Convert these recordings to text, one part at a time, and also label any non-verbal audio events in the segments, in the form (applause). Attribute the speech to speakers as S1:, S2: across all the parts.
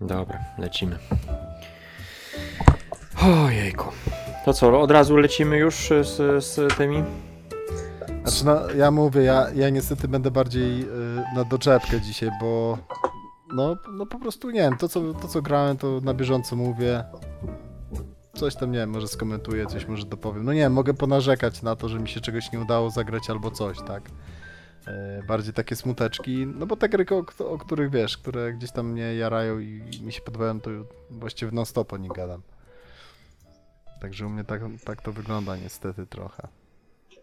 S1: Dobra, lecimy. Ojejku. To co, od razu lecimy już z, z tymi?
S2: Znaczy, no, ja mówię, ja, ja niestety będę bardziej y, na doczepkę dzisiaj, bo no, no po prostu nie wiem, to co, to co grałem, to na bieżąco mówię. Coś tam, nie wiem, może skomentuję, coś może dopowiem. No nie wiem, mogę ponarzekać na to, że mi się czegoś nie udało zagrać albo coś, tak? E, bardziej takie smuteczki, no bo te gry, o, o których wiesz, które gdzieś tam mnie jarają i mi się podobają, to właściwie non stop o nich gadam. Także u mnie tak, tak to wygląda niestety trochę.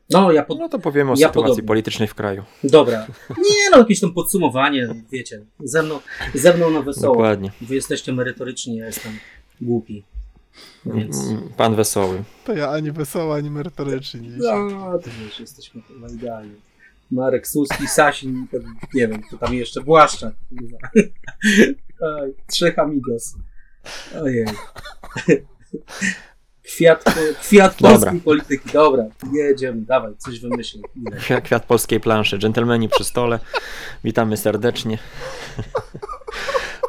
S3: No, ja pod...
S1: No to powiemy o
S3: Ja
S1: sytuacji
S3: podobnie.
S1: politycznej w kraju.
S3: Dobra. Nie no, jakieś tam podsumowanie, wiecie. Ze mną, ze mną na wesoło.
S1: Dokładnie.
S3: Wy jesteście merytoryczni, ja jestem głupi. Więc...
S1: Mm, Pan wesoły.
S2: To ja ani wesoła, ani merytoryczny.
S3: No, to wiesz, jesteśmy chyba idealni. Marek Suski, Sasin, to, nie wiem, to tam jeszcze Błaszczak. Oj, trzech amigos. Ojej. Kwiat, kwiat
S1: Dobra.
S3: polskiej polityki. Dobra, jedziemy, dawaj, coś wymyśl. Irek.
S1: Kwiat, kwiat polskiej planszy. Dżentelmeni przy stole. Witamy serdecznie.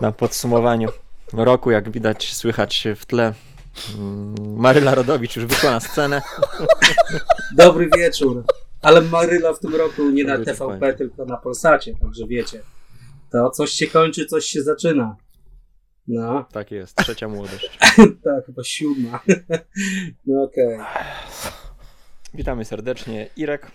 S1: Na podsumowaniu roku, jak widać, słychać w tle. mm, Maryla Rodowicz już wyszła na scenę.
S3: Dobry wieczór. Ale Maryla w tym roku nie na TVP, tylko na Polsacie, także wiecie. To coś się kończy, coś się zaczyna. No,
S1: Tak jest, trzecia młodość. (laughs)
S3: tak, chyba siódma. (laughs) No okej.
S1: Witamy serdecznie. Irek.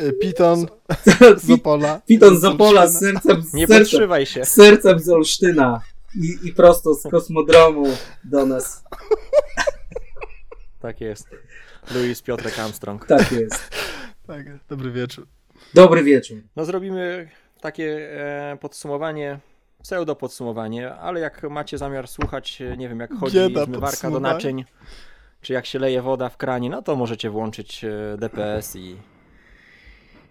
S2: Y, Piton (laughs) z Opola.
S3: Piton z Opola z sercem, z
S1: Nie
S3: sercem,
S1: podszywaj się.
S3: z sercem z Olsztyna i, i prosto z kosmodromu do nas.
S1: Tak jest. Louis Piotrek Armstrong.
S3: Tak jest. (laughs)
S2: Tak, dobry wieczór.
S3: Dobry wieczór.
S1: No zrobimy takie e, podsumowanie, pseudo podsumowanie, ale jak macie zamiar słuchać, e, nie wiem, jak chodzi
S2: Bieda
S1: zmywarka do naczyń, czy jak się leje woda w kranie, no to możecie włączyć e, DPS i,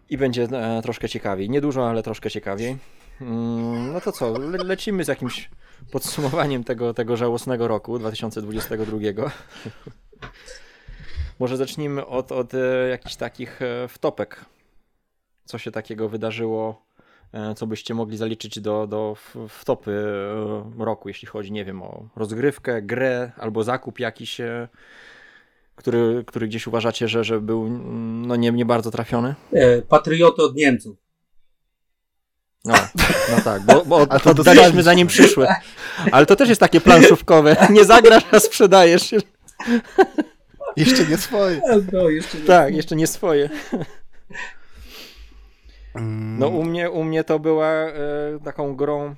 S1: i będzie troszkę ciekawiej. Niedużo, ale troszkę ciekawiej. Mm, no to co, le lecimy z jakimś podsumowaniem tego, tego żałosnego roku 2022. (laughs) Może zacznijmy od, od e, jakichś takich e, wtopek. Co się takiego wydarzyło, e, co byście mogli zaliczyć do, do wtopy roku, jeśli chodzi, nie wiem, o rozgrywkę, grę albo zakup jakiś, który, który gdzieś uważacie, że, że był no, nie, nie bardzo trafiony?
S3: Patrioty od Niemców.
S1: No, no tak, bo, bo (laughs)
S2: A to
S1: oddaliśmy
S2: dostaliśmy.
S1: zanim przyszły. Ale to też jest takie planszówkowe. Nie zagrasz, a sprzedajesz. (laughs)
S2: Jeszcze nie swoje. (laughs)
S3: No, jeszcze nie.
S1: Tak, jeszcze nie swoje.
S2: Mm,
S1: No u mnie, u mnie to była e, taką grą,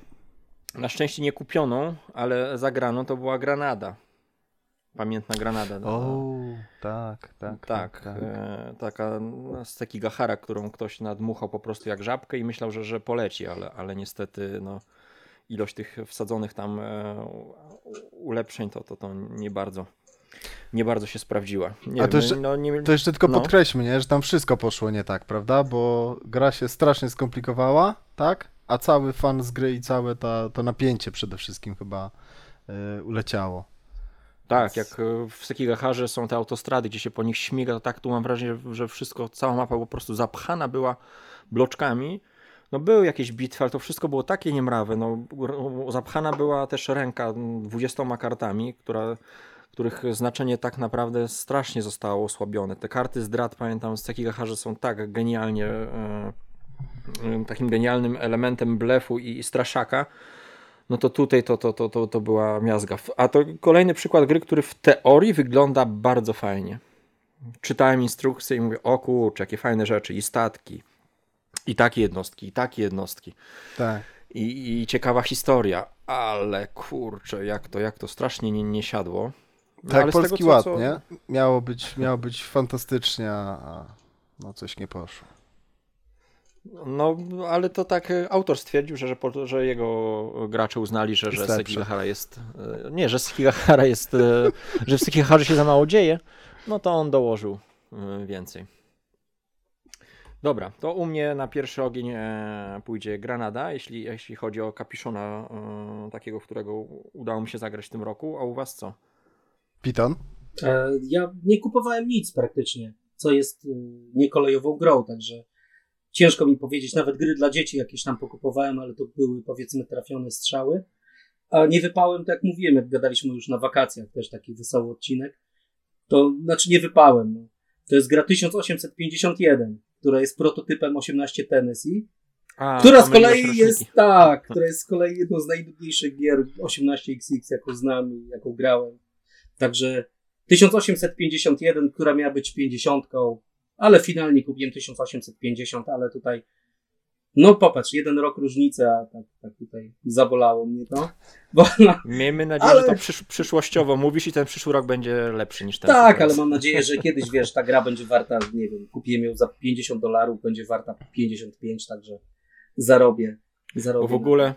S1: na szczęście nie kupioną, ale zagraną, to była Granada. Pamiętna Granada. No.
S2: O, tak, tak.
S1: Tak, E, taka no, z Sekigahara, którą ktoś nadmuchał po prostu jak żabkę i myślał, że, że poleci, ale, ale niestety no, ilość tych wsadzonych tam e, ulepszeń to, to, to nie bardzo nie bardzo się sprawdziła. Nie
S2: A to
S1: wiem,
S2: jeszcze-
S1: no, nie,
S2: To jeszcze tylko
S1: no.
S2: podkreślmy, nie, że tam wszystko poszło nie tak, prawda? Bo gra się strasznie skomplikowała, tak? A cały fan z gry i całe ta, to napięcie przede wszystkim chyba y, uleciało.
S1: Tak, jak e, w Sekigaharze są te autostrady, gdzie się po nich śmiga, to tak tu mam wrażenie, że wszystko, cała mapa po prostu zapchana była bloczkami. No były jakieś bitwy, ale to wszystko było takie niemrawe. No, zapchana była też ręka m, 20 kartami, która, których znaczenie tak naprawdę strasznie zostało osłabione. Te karty zdrad, pamiętam, z Sekigaharze są tak genialnie, e, e, takim genialnym elementem blefu i, i straszaka, no to tutaj to, to, to, to, to była miazga. A to kolejny przykład gry, który w teorii wygląda bardzo fajnie. Czytałem instrukcję i mówię, o kurczę, jakie fajne rzeczy, i statki, i takie jednostki, i takie jednostki,
S2: Tak.
S1: i, i ciekawa historia, ale kurczę, jak to, jak to strasznie nie, nie siadło.
S2: Tak,
S1: ale
S2: polski
S1: tego, co-
S2: ład,
S1: co-
S2: nie? Miało być, miało być fantastycznie, a no coś nie poszło.
S1: No, ale to tak e, autor stwierdził, że, że, po- że jego gracze uznali, że, że
S2: Jest lepszy.
S1: Sekigahara jest. e, Nie, że Sekigahara jest. e, że w Sekigaharze się za mało dzieje, no to on dołożył więcej. Dobra, to u mnie na pierwszy ogień pójdzie Granada, jeśli, jeśli chodzi o kapiszona takiego, którego udało mi się zagrać w tym roku, a u was co?
S2: Piton?
S3: E, ja nie kupowałem nic praktycznie, co jest y, niekolejową grą, także ciężko mi powiedzieć, nawet gry dla dzieci jakieś tam pokupowałem, ale to były powiedzmy trafione strzały. A nie wypałem, tak jak mówiłem, jak gadaliśmy już na wakacjach, też taki wesoły odcinek, to znaczy nie wypałem. No. To jest gra 1851, która jest prototypem 18 Tennessee,
S1: A,
S3: która z kolei jest, tak, (laughs) która jest z kolei jedną z najnudniejszych gier 18XX, jaką znam i jaką grałem. Także 1851, która miała być 50, ale finalnie kupiłem 1850, ale tutaj no popatrz, jeden rok różnicy, a tak, tak tutaj zabolało mnie to. Bo,
S1: Miejmy nadzieję,
S3: Ale-
S1: że to przysz, przyszłościowo mówisz i ten przyszły rok będzie lepszy niż ten.
S3: tak, ale mam nadzieję, że (laughs) kiedyś, wiesz, ta gra będzie warta, nie wiem, kupiłem ją za 50 dolarów, będzie warta 55, także zarobię. zarobię
S1: Bo w ogóle,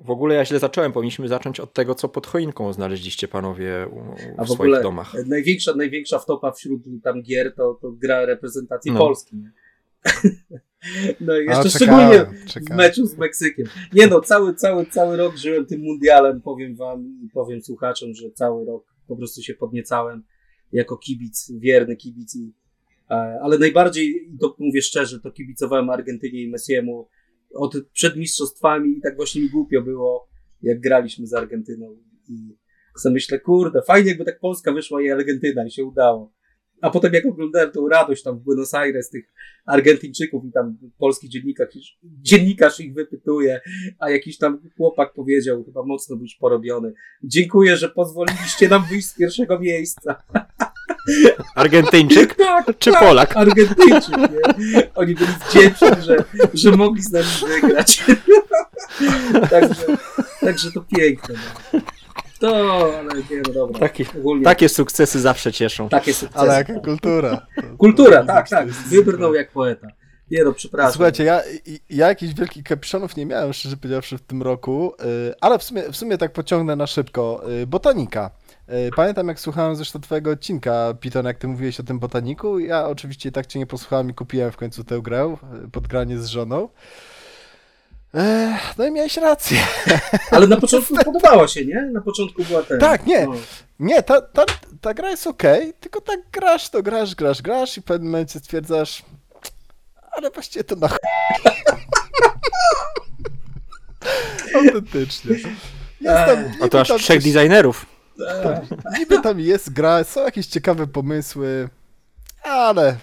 S1: w ogóle ja źle zacząłem. Powinniśmy zacząć od tego, co pod choinką znaleźliście panowie u,
S3: A
S1: w,
S3: w
S1: swoich
S3: ogóle
S1: domach.
S3: największa, największa wtopa wśród tam gier to, to gra reprezentacji
S1: No.
S3: Polski. Nie? (laughs) No i jeszcze
S2: No,
S3: szczególnie
S2: czekałem,
S3: w
S2: czekałem.
S3: meczu z Meksykiem. Nie no, cały, cały, cały rok żyłem tym mundialem, powiem wam i powiem słuchaczom, że cały rok po prostu się podniecałem jako kibic, wierny kibic i, e, ale najbardziej, to mówię szczerze, to kibicowałem Argentynie i Messiemu od, przed mistrzostwami i tak właśnie mi głupio było, jak graliśmy z Argentyną i sobie myślę, kurde, fajnie jakby tak Polska wyszła i Argentyna i się udało. A potem jak oglądałem tą radość tam w Buenos Aires tych Argentyńczyków i tam polski dziennikarz, dziennikarz ich wypytuje, a jakiś tam chłopak powiedział, chyba mocno już porobiony, dziękuję, że pozwoliliście nam wyjść z pierwszego miejsca. (laughs)
S1: Argentyńczyk (laughs)
S3: Tak,
S1: czy
S3: tak,
S1: Polak?
S3: Argentyńczyk, nie? (laughs) Oni byli wdzięczni, że, że mogli z nami wygrać. także, także to piękne. No. To, ale nie, no dobra.
S1: Taki,
S3: Ogólnie
S1: takie sukcesy zawsze cieszą.
S3: takie sukcesy.
S2: Ale jaka kultura.
S3: Kultura, tak, tak. Wybrnął jak poeta. Nie no, przepraszam.
S2: Słuchajcie, ja, ja jakichś wielkich kapiszonów nie miałem, szczerze powiedziawszy, w tym roku, y, ale w sumie, w sumie tak pociągnę na szybko. Y, Botanika. Y, Pamiętam, jak słuchałem zresztą twojego odcinka, Piton, jak ty mówiłeś o tym botaniku. Ja oczywiście tak cię nie posłuchałem i kupiłem w końcu tę grę y, pod granie z żoną. Ech, No i miałeś rację. (laughs)
S3: Ale na (laughs) początku podobała się, nie? Na początku była ten.
S2: Tak, nie.
S3: No.
S2: Nie, ta, ta, ta gra jest okej, tylko tak grasz, to grasz, grasz, grasz i w pewnym momencie stwierdzasz, ale właściwie to na. (laughs) Autentycznie.
S1: A to aż
S2: tam
S1: trzech
S2: coś-
S1: designerów.
S3: Ech.
S2: Niby tam jest gra, są jakieś ciekawe pomysły, ale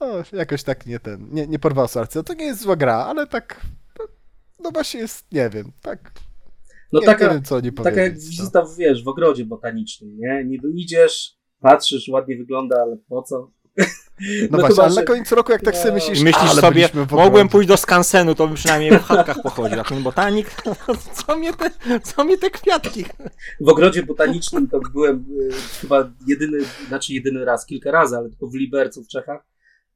S2: no, jakoś tak nie ten, nie, nie porwał serce. To nie jest zła gra, ale tak, no, no właśnie jest, nie wiem, tak,
S3: No
S2: nie,
S3: taka,
S2: nie wiem co nie
S3: taka jak
S2: no.
S3: wizyta, w, wiesz, w ogrodzie botanicznym, nie? Niby idziesz, patrzysz, ładnie wygląda, ale po co?
S2: No, (laughs) właśnie,
S3: chyba,
S2: ale na koniec roku jak tak sobie
S3: No.
S2: myślisz,
S1: I myślisz
S2: ale
S1: sobie, mogłem pójść do skansenu, to bym przynajmniej w chatkach pochodził. A ten botanik, (laughs) co mnie te, co mnie te kwiatki?
S3: W ogrodzie botanicznym to byłem y, chyba jedyny, znaczy jedyny raz, kilka razy, ale tylko w Libercu w Czechach.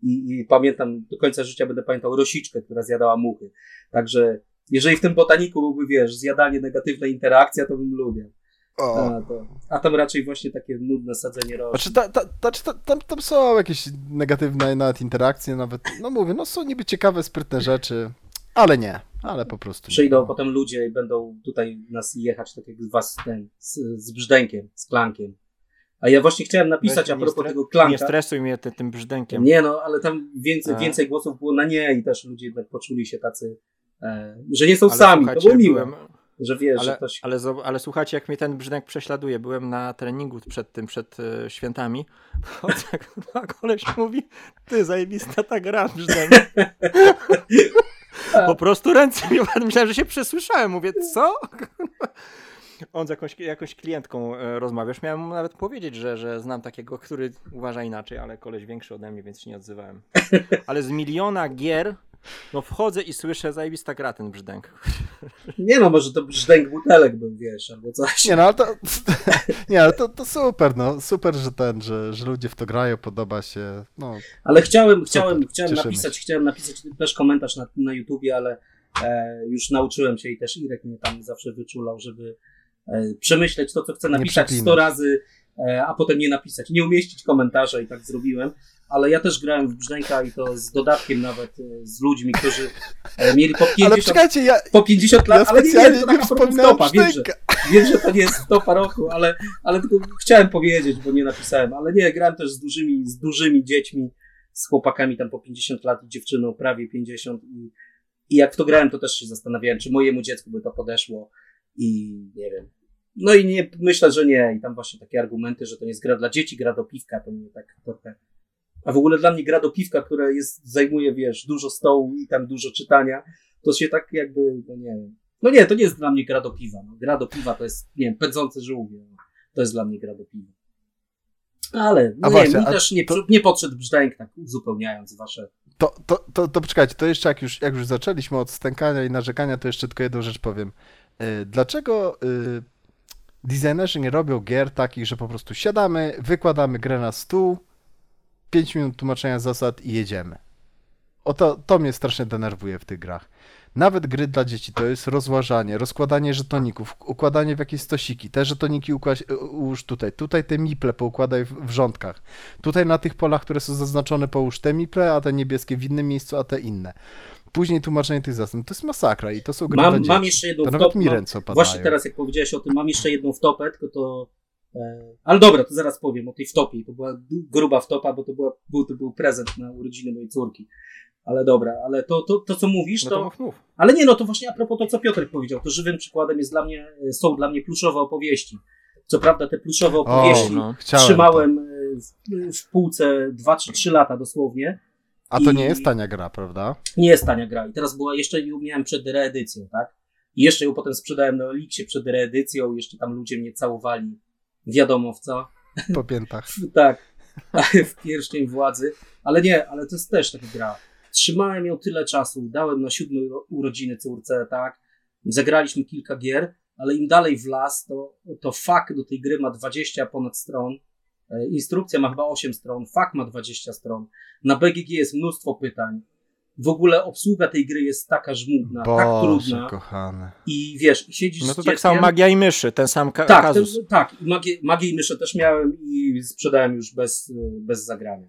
S3: I, I pamiętam, do końca życia będę pamiętał rosiczkę, która zjadała muchy. Także jeżeli w tym botaniku byłby, wiesz, zjadanie, negatywna interakcja, to bym lubił.
S2: O.
S3: A, to, a tam raczej właśnie takie nudne sadzenie roślin.
S2: Znaczy, ta, ta, ta, ta, tam, tam są jakieś negatywne nawet interakcje, nawet, no mówię, no są niby ciekawe, sprytne rzeczy, ale nie, ale po prostu nie.
S3: Przyjdą potem ludzie i będą tutaj nas jechać, tak jak was ten, z, z brzdękiem, z klankiem. A ja właśnie chciałem napisać
S1: Weź,
S3: a
S1: nie
S3: propos tego
S1: Nie
S3: klanka.
S1: stresuj mnie ty, tym brzdękiem.
S3: Nie no, ale tam więcej,
S1: A.
S3: więcej głosów było na nie i też ludzie jednak poczuli się tacy, że nie są
S1: Ale
S3: sami. To było miłe,
S1: byłem-
S3: że wiesz, że
S1: Ale,
S3: ktoś...
S1: ale, ale słuchajcie, jak mnie ten brzdęk prześladuje. Byłem na treningu przed tym, przed e, świętami. (laughs) A koleś mówi, ty zajebista ta gra brzdęk. (laughs) Po prostu ręce mi. Myślałem, że się przesłyszałem. Mówię, co? (laughs) On z jakąś, jakąś klientką e, rozmawiasz. Miałem mu nawet powiedzieć, że, że znam takiego, który uważa inaczej, ale koleś większy ode mnie, więc się nie odzywałem. Ale z miliona gier, no wchodzę i słyszę zajebista gra ten brzdęk.
S3: Nie no, może to brzdęk butelek był, wiesz, albo coś.
S2: Nie no, ale to, (laughs) nie, ale to, to super, no, super, że ten, że, że ludzie w to grają, podoba się, no,
S3: Ale chciałem, chciałem,
S2: Super,
S3: chciałem
S2: cieszymy
S3: napisać, chciałem napisać też komentarz na, na YouTubie, ale e, już nauczyłem się i też Irek mnie tam zawsze wyczulał, żeby e, przemyśleć to, co chcę napisać. 100 razy, e, a potem nie napisać, nie umieścić komentarza i tak zrobiłem. Ale ja też grałem w Brzdęka i to z dodatkiem nawet, e, z ludźmi, którzy e, mieli po
S2: ale
S3: 50,
S2: czekajcie, ja,
S3: po 50
S2: ja
S3: lat, ale nie, nie, to
S2: nie
S3: tak stopa, wiem, że. Wiem, że to nie jest stopa roku, ale, ale tylko chciałem powiedzieć, bo nie napisałem. Ale nie, grałem też z dużymi, z dużymi dziećmi, z chłopakami tam po 50 lat i dziewczyną prawie 50 i, i jak w to grałem, to też się zastanawiałem, czy mojemu dziecku by to podeszło i nie wiem. No i nie, myślę, że nie. I tam właśnie takie argumenty, że to nie jest gra dla dzieci, gra do piwka, to mnie tak trochę... A w ogóle dla mnie gra do piwka, która jest, zajmuje, wiesz, dużo stołu i tam dużo czytania, to się tak jakby, no nie wiem. No nie, to nie jest dla mnie gra do piwa. No. Gra do piwa to jest, nie wiem, pędzące żółwie. No. To jest dla mnie gra do piwa. Ale
S2: A
S3: nie,
S2: właśnie,
S3: mi też nie,
S2: to-
S3: nie podszedł brzdęk, tak uzupełniając wasze.
S2: To, to, to, to poczekajcie, to jeszcze jak już, jak już zaczęliśmy od stękania i narzekania, to jeszcze tylko jedną rzecz powiem. Y, Dlaczego y, designerzy nie robią gier takich, że po prostu siadamy, wykładamy grę na stół, 5 minut tłumaczenia zasad i jedziemy? O to, to mnie strasznie denerwuje w tych grach. Nawet gry dla dzieci to jest rozważanie, rozkładanie żetoników, układanie w jakieś stosiki. Te żetoniki układź, ułóż tutaj, tutaj te miple poukładaj w, w rządkach. Tutaj na tych polach, które są zaznaczone, połóż te miple, a te niebieskie w innym miejscu, a te inne. Później tłumaczenie tych zasad. To jest masakra i to są gry dla
S3: Mam,
S2: dzieci.
S3: mam jeszcze jedną
S2: to
S3: w
S2: nawet mi ręce opadają.
S3: Właśnie teraz, jak powiedziałeś o tym, mam jeszcze jedną wtopę, tylko to. E, ale dobra, to zaraz powiem o tej wtopie. To była gruba wtopa, bo to, była, był, to był prezent na urodziny mojej córki. Ale dobra, ale to, to, to co mówisz,
S1: No
S3: to.
S1: to mów, mów.
S3: Ale nie, no to właśnie a propos to, co Piotrek powiedział, to żywym przykładem jest dla mnie, są dla mnie pluszowe opowieści. Co prawda te pluszowe opowieści
S1: no.
S3: trzymałem e, w, w półce 2 czy 3 lata dosłownie.
S2: A to
S3: i-
S2: nie jest tania gra, prawda?
S3: Nie jest tania gra. I teraz była, jeszcze ją miałem przed reedycją, tak? I jeszcze ją potem sprzedałem na Elixie przed reedycją, jeszcze tam ludzie mnie całowali, wiadomo w co.
S2: Po piętach. (laughs)
S3: tak, w pierścień władzy. Ale nie, ale to jest też taka gra. Trzymałem ją tyle czasu, dałem na siódme uro- urodziny córce, tak? Zagraliśmy kilka gier, ale im dalej w las, to, to fak do tej gry ma 20 ponad stron. E, Instrukcja ma chyba 8 stron, fak ma 20 stron. Na BGG jest mnóstwo pytań. W ogóle obsługa tej gry jest taka żmudna, tak
S2: Boże,
S3: trudna.
S2: kochany.
S3: I wiesz, i siedzisz
S1: No to tak samo magia i myszy, ten sam ka-
S3: Tak,
S1: kazus.
S3: ten, tak. Magię, magię i myszę też miałem i sprzedałem już bez, bez zagrania.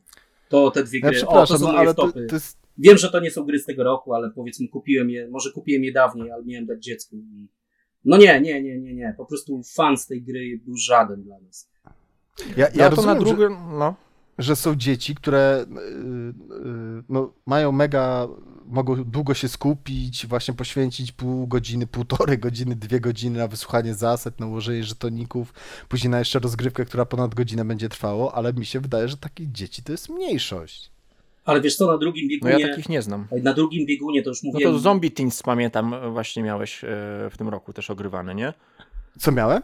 S3: To te dwie
S2: Ja
S3: gry. o, to są
S2: no,
S3: moje
S2: ale to, to jest...
S3: Wiem, że to nie są gry z tego roku, ale powiedzmy kupiłem je, może kupiłem je dawniej, ale miałem dać dziecku. I... No nie, nie, nie, nie, nie. Po prostu fan z tej gry był żaden dla nas.
S2: Ja,
S1: Ja,
S2: ja
S1: to
S2: rozumiem,
S1: na
S2: że,
S1: drugim, no.
S2: Że są dzieci, które y, y, no, mają mega, mogą długo się skupić, właśnie poświęcić pół godziny, półtorej godziny, dwie godziny na wysłuchanie zasad, na ułożenie żetoników, później na jeszcze rozgrywkę, która ponad godzinę będzie trwało, ale mi się wydaje, że takich dzieci to jest mniejszość.
S3: Ale wiesz co, na drugim
S1: no
S3: biegunie,
S1: ja takich nie znam.
S3: na drugim biegunie to już
S1: No
S3: mówiłem.
S1: to Zombie Teens pamiętam właśnie miałeś e, w tym roku też ogrywane, nie?
S2: Co miałem?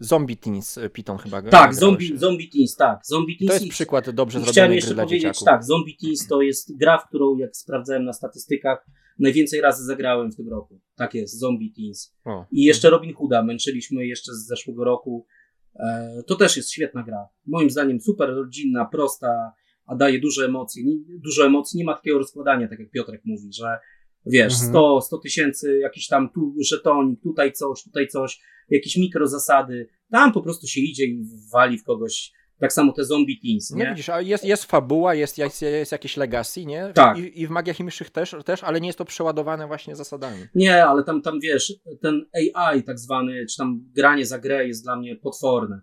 S1: Zombie Teens e, Piton chyba.
S3: Tak, zombie, zombie Teens, tak. Zombie Teens
S1: To jest przykład dobrze zrobionej
S3: chciałem jeszcze powiedzieć,
S1: dzieciaków.
S3: tak, Zombie Teens to jest gra, w którą jak sprawdzałem na statystykach, najwięcej razy zagrałem w tym roku. Tak jest, Zombie Teens.
S1: O.
S3: I jeszcze Robin Hooda męczyliśmy jeszcze z zeszłego roku. E, to też jest świetna gra. Moim zdaniem super rodzinna, prosta, a daje dużo emocji. Nie, dużo emocji, nie ma takiego rozkładania, tak jak Piotrek mówi, że wiesz,
S2: Mhm.
S3: 100, 100 tysięcy, jakiś tam tu żetonik, tutaj coś, tutaj coś, jakieś mikrozasady. Tam po prostu się idzie i wali w kogoś. Tak samo te Zombie Teens,
S1: No
S3: nie?
S1: widzisz, a jest, jest fabuła, jest, jest, jest jakieś legacy, nie?
S3: Tak.
S1: I, I w Magiach i Myszych też, też, ale nie jest to przeładowane właśnie zasadami.
S3: Nie, ale tam, tam wiesz, ten AI tak zwany, czy tam granie za grę jest dla mnie potworne.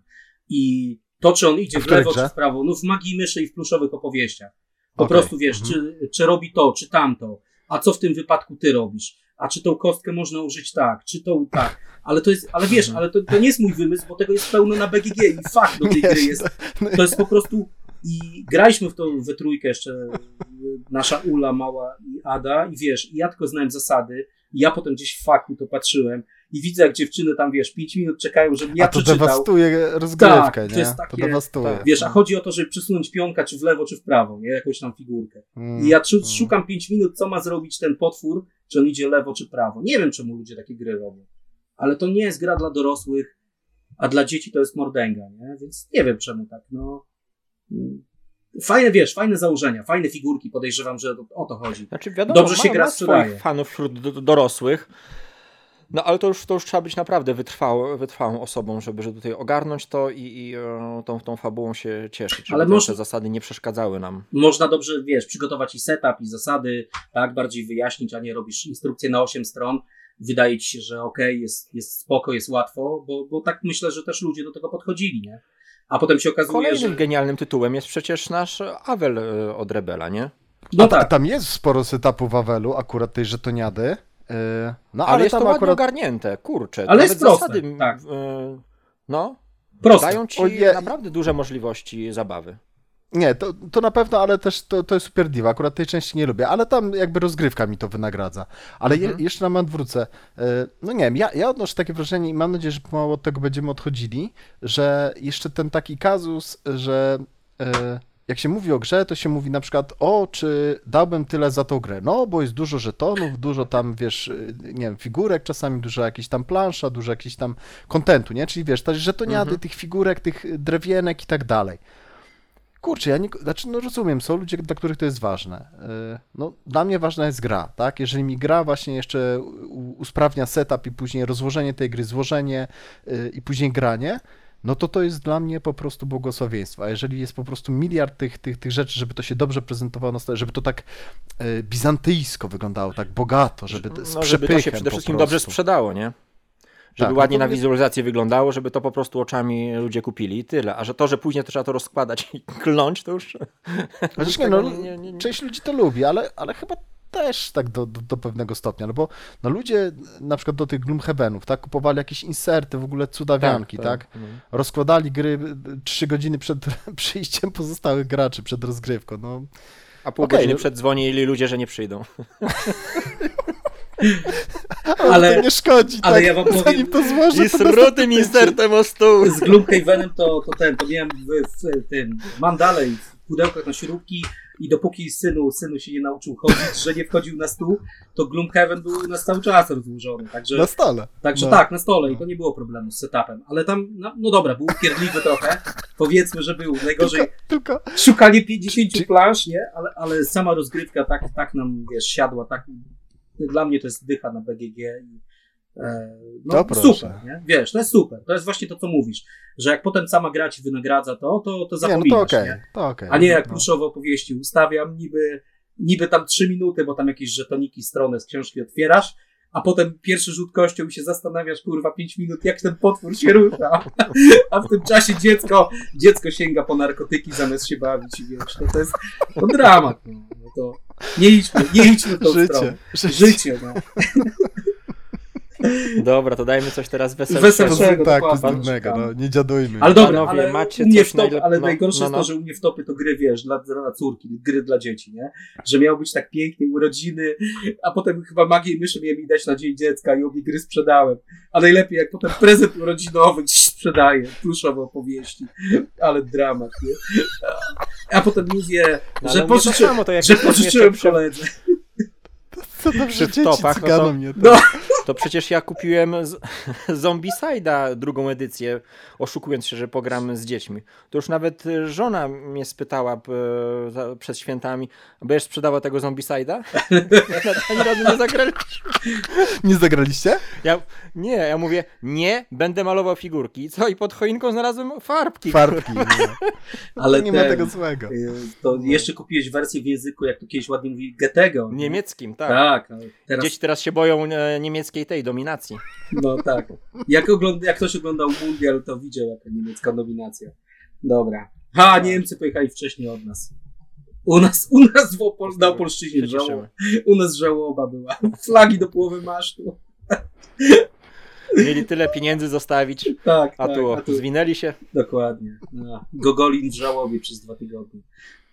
S3: I to, czy on idzie
S2: w
S3: w lewo,
S2: grze?
S3: czy w prawo, no w magii myszy i w pluszowych opowieściach. Po
S2: Okej.
S3: prostu wiesz,
S2: Mhm.
S3: czy, czy robi to, czy tamto, a co w tym wypadku ty robisz, a czy tą kostkę można użyć tak, czy tą tak. Ale to jest, ale wiesz, ale to, to nie jest mój wymysł, bo tego jest pełno na BGG i fakt do tej (laughs) gry jest. To jest po prostu. I graliśmy w to we trójkę jeszcze, nasza Ula, mała i Ada, i wiesz, i ja tylko znałem zasady, i ja potem gdzieś w faku to patrzyłem i widzę, jak dziewczyny tam, wiesz, pięć minut czekają, żebym ja
S2: A to
S3: przeczytał.
S2: dewastuje rozgrywkę,
S3: Tak, to
S2: nie?
S3: jest
S2: To
S3: takie-
S2: dewastuje.
S1: tak,
S3: Wiesz, a chodzi o to, żeby przesunąć pionka, czy w lewo, czy w prawo, nie? Jakąś tam figurkę.
S2: Mm,
S3: I ja
S2: mm.
S3: szukam pięć minut, co ma zrobić ten potwór, czy on idzie lewo, czy prawo. Nie wiem, czemu ludzie takie gry robią. Ale to nie jest gra dla dorosłych, a dla dzieci to jest mordęga, nie? Więc nie wiem, czemu tak, no. Mm. Fajne, wiesz, fajne założenia, fajne figurki, podejrzewam, że o, to chodzi.
S1: Znaczy wiadomo,
S3: Dobrze się gra
S1: ma swoich fanów wśród do, dorosłych. No ale to już, to już trzeba być naprawdę wytrwało, wytrwałą osobą, żeby, żeby tutaj ogarnąć to i, i e, tą, tą fabułą się cieszyć. Żeby
S3: Ale
S1: te,
S3: może-
S1: te zasady nie przeszkadzały nam.
S3: Można dobrze, wiesz, przygotować i setup, i zasady, tak, bardziej wyjaśnić, a nie robisz instrukcję na 8 stron. Wydaje ci się, że okej, jest, jest spoko, jest łatwo, bo, bo tak myślę, że też ludzie do tego podchodzili, nie? A potem się okazuje,
S1: Kolejnym
S3: że...
S1: genialnym tytułem jest przecież nasz Avel e, od Rebela, nie?
S3: No
S2: A
S3: tak,
S2: tam jest sporo setupów Wawelu, akurat tej żetoniady. No
S1: Ale,
S2: ale,
S1: jest to ładnie
S2: akurat...
S1: ogarnięte, kurczę.
S3: Ale
S1: Nawet
S3: jest proste,
S1: zasady,
S3: tak.
S1: e, no,
S3: proste.
S1: dają ci
S2: Oje-
S1: naprawdę duże możliwości zabawy.
S2: Nie, to, to na pewno, ale też to, to jest super diva. Akurat tej części nie lubię, ale tam jakby rozgrywka mi to wynagradza. Ale je,
S1: Mhm.
S2: jeszcze na moment wrócę. E, No nie wiem, ja, ja odnoszę takie wrażenie i mam nadzieję, że pomału od tego będziemy odchodzili, że jeszcze ten taki kazus, że e, jak się mówi o grze, to się mówi na przykład, o, czy dałbym tyle za tą grę? No, bo jest dużo żetonów, dużo tam, wiesz, e, nie wiem, figurek, czasami dużo jakiejś tam plansza, dużo jakiejś tam kontentu, nie? Czyli wiesz, te żetoniady
S1: Mhm.
S2: tych figurek, tych drewienek i tak dalej. Kurczę, ja nie, znaczy, no rozumiem, są ludzie, dla których to jest ważne. Yy, No, dla mnie ważna jest gra, tak? Jeżeli mi gra właśnie jeszcze usprawnia setup i później rozłożenie tej gry, złożenie yy, i później granie, no to to jest dla mnie po prostu błogosławieństwo. A jeżeli jest po prostu miliard tych, tych, tych rzeczy, żeby to się dobrze prezentowało, żeby to tak yy, bizantyjsko wyglądało, tak bogato, żeby to z
S1: No, żeby to się przede wszystkim dobrze sprzedało, nie? Żeby
S2: Tak, no
S1: ładnie
S2: to
S1: na
S2: jest-
S1: wizualizację wyglądało, żeby to po prostu oczami ludzie kupili i tyle. A że to, że później to trzeba to rozkładać i kląć, to już...
S2: Nie, (laughs)
S1: tego
S2: no,
S1: nie- nie- nie-
S2: część ludzi to lubi, ale, ale chyba też tak do, do, do pewnego stopnia, no bo no ludzie na przykład do tych Gloomhavenów, tak, kupowali jakieś inserty, w ogóle cudawianki, tak,
S1: no.
S2: rozkładali gry y, trzy godziny przed (laughs) przyjściem pozostałych graczy, przed rozgrywką, no.
S1: A pół
S2: Okej,
S1: godziny
S2: no-
S1: przed dzwonili ludzie, że nie przyjdą.
S2: Ale, (laughs)
S3: Ale-
S2: to nie szkodzi,
S3: ale
S2: tak,
S3: ja wam powiem-
S2: zanim to złożę,
S1: I
S2: to
S1: z
S2: następny
S1: rutym
S2: tydzień.
S1: insertem o stół.
S3: Z Gloomhavenem to, to ten, to miałem w, w tym, mam dalej w pudełkach na śrubki i dopóki synu, synu się nie nauczył chodzić, że nie wchodził na stół, to Gloomhaven był u nas cały czas rozłożony, także,
S2: Na stole.
S3: także
S2: no.
S3: tak, na stole i to nie było problemu z setupem, ale tam, no, no dobra, był upierdliwy trochę, powiedzmy, że był, najgorzej
S2: Tylko,
S3: szukanie 50
S2: Czy-
S3: plansz, nie, ale, ale sama rozgrywka tak, tak nam, wiesz, siadła, tak, dla mnie to jest dycha na BGG i no
S2: To
S3: super, nie? Wiesz, to jest super, to jest właśnie to, co mówisz, że jak potem sama gra ci wynagradza to, to, to
S2: nie, no
S3: zapominasz,
S2: to
S3: nie?
S2: okej, to okej.
S3: A nie jak
S2: no.
S3: pluszowe opowieści ustawiam, niby, niby tam trzy minuty, bo tam jakieś żetoniki, stronę z książki otwierasz, a potem pierwszy rzut kością i się zastanawiasz, kurwa, pięć minut, jak ten potwór się rusza. A w tym czasie dziecko, dziecko sięga po narkotyki zamiast się bawić i wiesz, to, to jest to dramat. No, no to nie idźmy, nie idźmy tą stronę.
S2: Życie, życie.
S3: Życie, no.
S1: Dobra, to dajmy coś teraz weselszego.
S3: Weselszego.
S2: Tak,
S3: szukamy.
S2: no, nie dziadujmy.
S3: Ale dobra,
S1: Panowie,
S3: ale
S1: macie
S3: u mnie
S1: coś
S3: w top,
S1: najlep-
S3: ale
S1: no,
S3: najgorsze
S1: no,
S3: jest
S1: no.
S3: to, że u mnie w topy to gry, wiesz, dla, dla córki, gry dla dzieci, nie? Że miało być tak pięknie, urodziny, a potem chyba magię i myszy miałem mi dać na dzień dziecka i obie gry sprzedałem. A najlepiej jak potem prezent urodzinowy ci sprzedaję, pluszowe opowieści, ale dramat, nie? A potem mówię,
S1: No,
S3: że
S1: to
S3: pożyczyłem,
S1: samo, to jak
S3: że pożyczyłem koledze.
S1: Przy
S2: że dzieci
S1: topach, no to-
S2: cyganą mnie.
S3: No.
S1: To przecież ja kupiłem. (laughs) Zombicide'a drugą edycję, oszukując się, że pogram z dziećmi. To już nawet y, żona mnie spytała przed świętami, będziesz sprzedawał tego Zombicide'a? (laughs) Ani razu nie zagraliśmy.
S2: Nie zagraliście?
S1: Ja, nie, ja mówię, nie, będę malował figurki. Co? I pod choinką znalazłem farbki.
S2: Farbki. (laughs) Nie,
S3: Ale
S2: nie ma
S3: ten,
S2: tego złego.
S3: y, To jeszcze kupiłeś wersję w języku, jak to kiedyś ładnie mówi, Getego. nie?
S1: Niemieckim, tak.
S3: Tak, teraz
S1: Dzieci teraz się boją e, niemieckiej tej dominacji.
S3: No tak. Jak, ogląda, jak ktoś oglądał Mundial, to widział jaka niemiecka dominacja. Dobra. Ha, Niemcy pojechali wcześniej od nas. U nas, u nas w Opol, na Opolszczyźnie żałoba. U nas żałoba była. Flagi do połowy masztu.
S1: Mieli tyle pieniędzy zostawić,
S3: Tak,
S1: a
S3: tak,
S1: tu
S3: a tu
S1: zwinęli się.
S3: dokładnie. No. Gogolin w żałobie przez dwa tygodnie.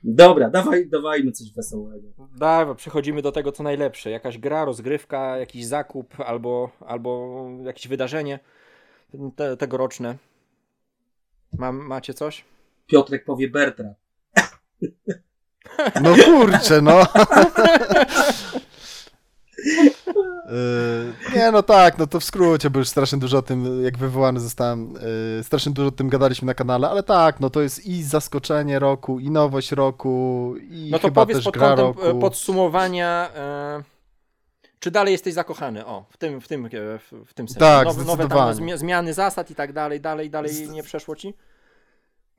S3: Dobra, dawaj, dawajmy coś wesołego.
S1: Dawaj, przechodzimy do tego, co najlepsze. Jakaś gra, rozgrywka, jakiś zakup albo, albo jakieś wydarzenie te, tegoroczne. Mam, macie coś?
S3: Piotrek powie Bertra.
S2: No kurczę, no. (laughs) Yy, Nie, no tak, no to w skrócie, bo już strasznie dużo o tym, jak wywołany zostałem, yy, strasznie dużo o tym gadaliśmy na kanale, ale tak, no to jest i zaskoczenie roku, i nowość roku, i
S1: No to powiedz
S2: też
S1: pod
S2: gra
S1: kątem
S2: roku.
S1: e, podsumowania, e, czy dalej jesteś zakochany? O, w tym, w tym, e, w, w tym sensie.
S2: Tak,
S1: nowe, nowe tam zmiany zasad i tak dalej, dalej, dalej nie przeszło ci?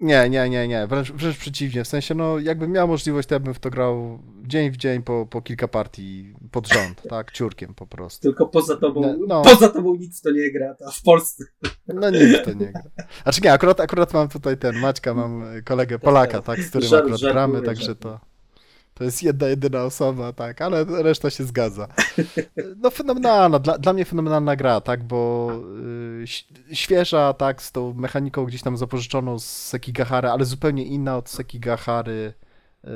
S2: Nie, nie, nie, nie, wręcz, wręcz przeciwnie. W sensie, no, jakbym miał możliwość, to ja bym w to grał dzień w dzień po, po kilka partii pod rząd, (laughs) tak, ciurkiem po prostu.
S3: Tylko poza tobą,
S2: No, no.
S3: poza tobą nic to nie gra, a w Polsce.
S2: No nikt to nie gra. Znaczy nie, akurat, akurat mam tutaj ten, Maćka, mam kolegę Polaka, tak, z którym
S3: Żart-
S2: akurat gramy, także to, to jest jedna, jedyna osoba, tak, ale reszta się zgadza. No fenomenalna, dla, dla mnie fenomenalna gra, tak, bo y, świeża, tak, z tą mechaniką gdzieś tam zapożyczoną z Sekigahary, ale zupełnie inna od Sekigahary. Y,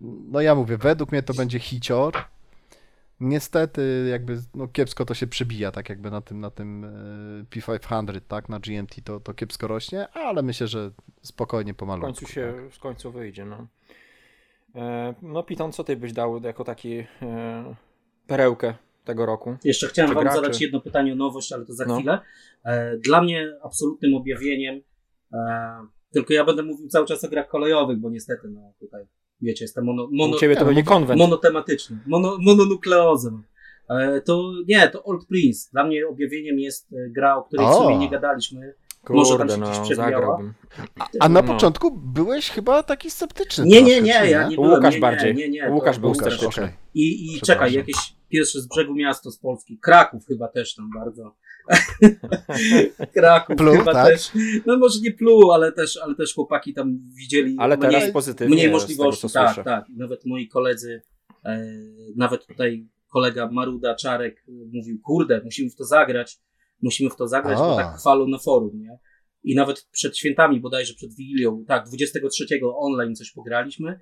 S2: no ja mówię, według mnie to będzie hicior. Niestety, jakby no, kiepsko to się przebija, tak jakby na tym, na tym y, P500, tak, na GMT to, to kiepsko rośnie, ale myślę, że spokojnie
S1: W
S2: pomalutku.
S1: końcu się, w końcu wyjdzie, no. E, no Piton, co ty byś dał jako taki e, perełkę tego roku?
S3: Jeszcze chciałem
S1: Czy
S3: wam
S1: graczy?
S3: zadać jedno pytanie o nowość, ale to za
S1: No.
S3: chwilę. E, Dla mnie absolutnym objawieniem, tylko ja będę mówił cały czas o grach kolejowych, bo niestety, no tutaj, wiecie, jestem mono, mono,
S1: U ciebie to będzie
S2: bo-
S1: konwent.
S3: monotematyczny, mono, mononukleozem. To nie, to Old Prince. Dla mnie objawieniem jest gra, o której w
S2: O.
S3: sumie nie gadaliśmy. Może tam
S1: Kurde,
S3: się gdzieś
S1: no,
S3: przebijała.
S1: zagrałbym.
S2: A na
S1: No.
S2: początku byłeś chyba taki sceptyczny.
S3: Nie, nie, nie,
S2: czy
S3: ja nie byłem.
S1: Łukasz
S3: nie, nie,
S1: bardziej.
S3: Nie, nie,
S1: Łukasz był
S3: Łukasz,
S1: sceptyczny.
S2: okej.
S3: I, i
S2: Przepraszam.
S3: czekaj, jakieś pierwsze z brzegu miasto z Polski. Kraków chyba też tam bardzo. (laughs) Kraków
S2: Pluł,
S3: chyba
S2: tak?
S3: też. No może nie pluł, ale też, ale też chłopaki tam widzieli
S1: Ale
S3: mniej,
S1: teraz pozytywnie
S3: mniej
S1: z
S3: możliwości.
S1: tego, co
S3: tak,
S1: słyszę.
S3: tak. I Nawet moi koledzy, e, nawet tutaj kolega Maruda Czarek e, mówił, kurde, musimy w to zagrać, musimy w to zagrać, bo
S2: A.
S3: tak chwalą na forum, nie? I nawet przed świętami, bodajże przed Wigilią, tak, 23 online coś pograliśmy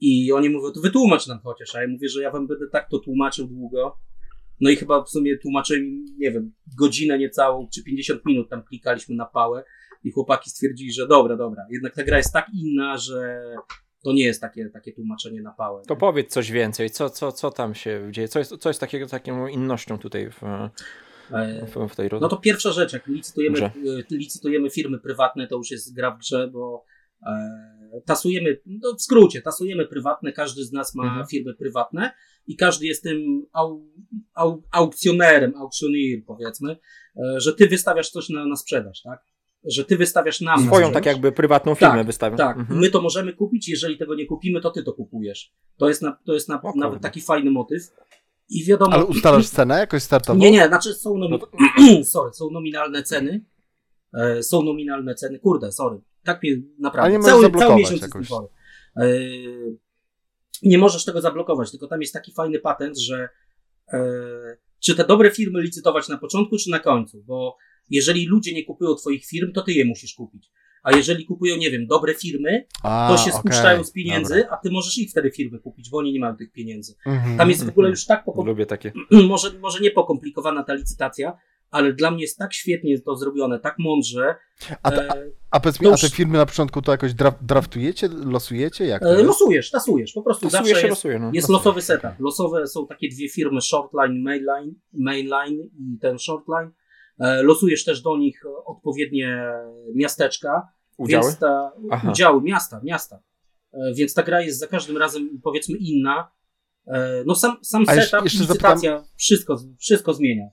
S3: i oni mówią, to wytłumacz nam chociaż, a ja mówię, że ja wam będę tak to tłumaczył długo. No i chyba w sumie tłumaczyłem nie wiem, godzinę niecałą, czy 50 minut tam klikaliśmy na pałę i chłopaki stwierdzili, że dobra, dobra, jednak ta gra jest tak inna, że to nie jest takie, takie tłumaczenie na pałę.
S1: To
S3: nie?
S1: powiedz coś więcej, co, co, co tam się dzieje, co jest, co jest takiego, taką innością tutaj w, w, w tej
S3: No to pierwsza rzecz, jak licytujemy,
S1: Grze.
S3: e, licytujemy firmy prywatne, to już jest gra w grze, bo e, tasujemy, no w skrócie, tasujemy prywatne, każdy z nas ma
S1: Mhm.
S3: firmy prywatne i każdy jest tym au, au, aukcjonerem, aukcjoner powiedzmy, e, że ty wystawiasz coś na, na sprzedaż, tak? Że ty wystawiasz nam na
S1: Swoją tak jakby prywatną firmę
S3: Tak,
S1: wystawią.
S3: Tak,
S1: Mhm.
S3: my to możemy kupić, jeżeli tego nie kupimy, to ty to kupujesz. To jest, na, to jest na, nawet taki fajny motyw. I wiadomo.
S2: Ale ustalasz cenę jakoś startową?
S3: Nie, nie, znaczy są, nomi-
S1: No (clears throat)
S3: sorry, są nominalne ceny. E, są nominalne ceny. Kurde, sorry. Tak mnie naprawdę.
S2: Ale nie możesz
S3: cały, cały miesiąc
S2: jakoś.
S3: E, nie możesz tego zablokować, tylko tam jest taki fajny patent, że e, czy te dobre firmy licytować na początku, czy na końcu, bo jeżeli ludzie nie kupują twoich firm, to ty je musisz kupić. A jeżeli kupują, nie wiem, dobre firmy,
S2: A,
S3: to się
S2: okej,
S3: spuszczają z pieniędzy,
S2: dobra.
S3: a ty możesz ich wtedy firmy kupić, bo oni nie mają tych pieniędzy.
S2: Mhm.
S3: Tam jest w ogóle już tak pokom-
S1: Lubię takie. (clears throat)
S3: może, może nie pokomplikowana ta licytacja, ale dla mnie jest tak świetnie to zrobione, tak mądrze.
S2: A, ta,
S3: E,
S2: a powiedz mi,
S3: to
S2: a te
S3: już-
S2: firmy na początku to jakoś draf, draftujecie, losujecie? Jak to
S3: e, losujesz, tasujesz, po prostu
S1: Losuje
S3: zawsze
S1: się,
S3: jest,
S1: losuje. No.
S3: jest losowy setup. Losowe są takie dwie firmy, Shortline, Mainline, mainline i ten Shortline. E, losujesz też do nich odpowiednie miasteczka,
S1: Udziały?
S3: Więc ta,
S1: Aha.
S3: udziały, miasta, miasta. E, Więc ta gra jest za każdym razem powiedzmy inna. E, No sam, sam
S2: A
S3: setup,
S2: jeszcze
S3: licytacja, wszystko, wszystko zmienia.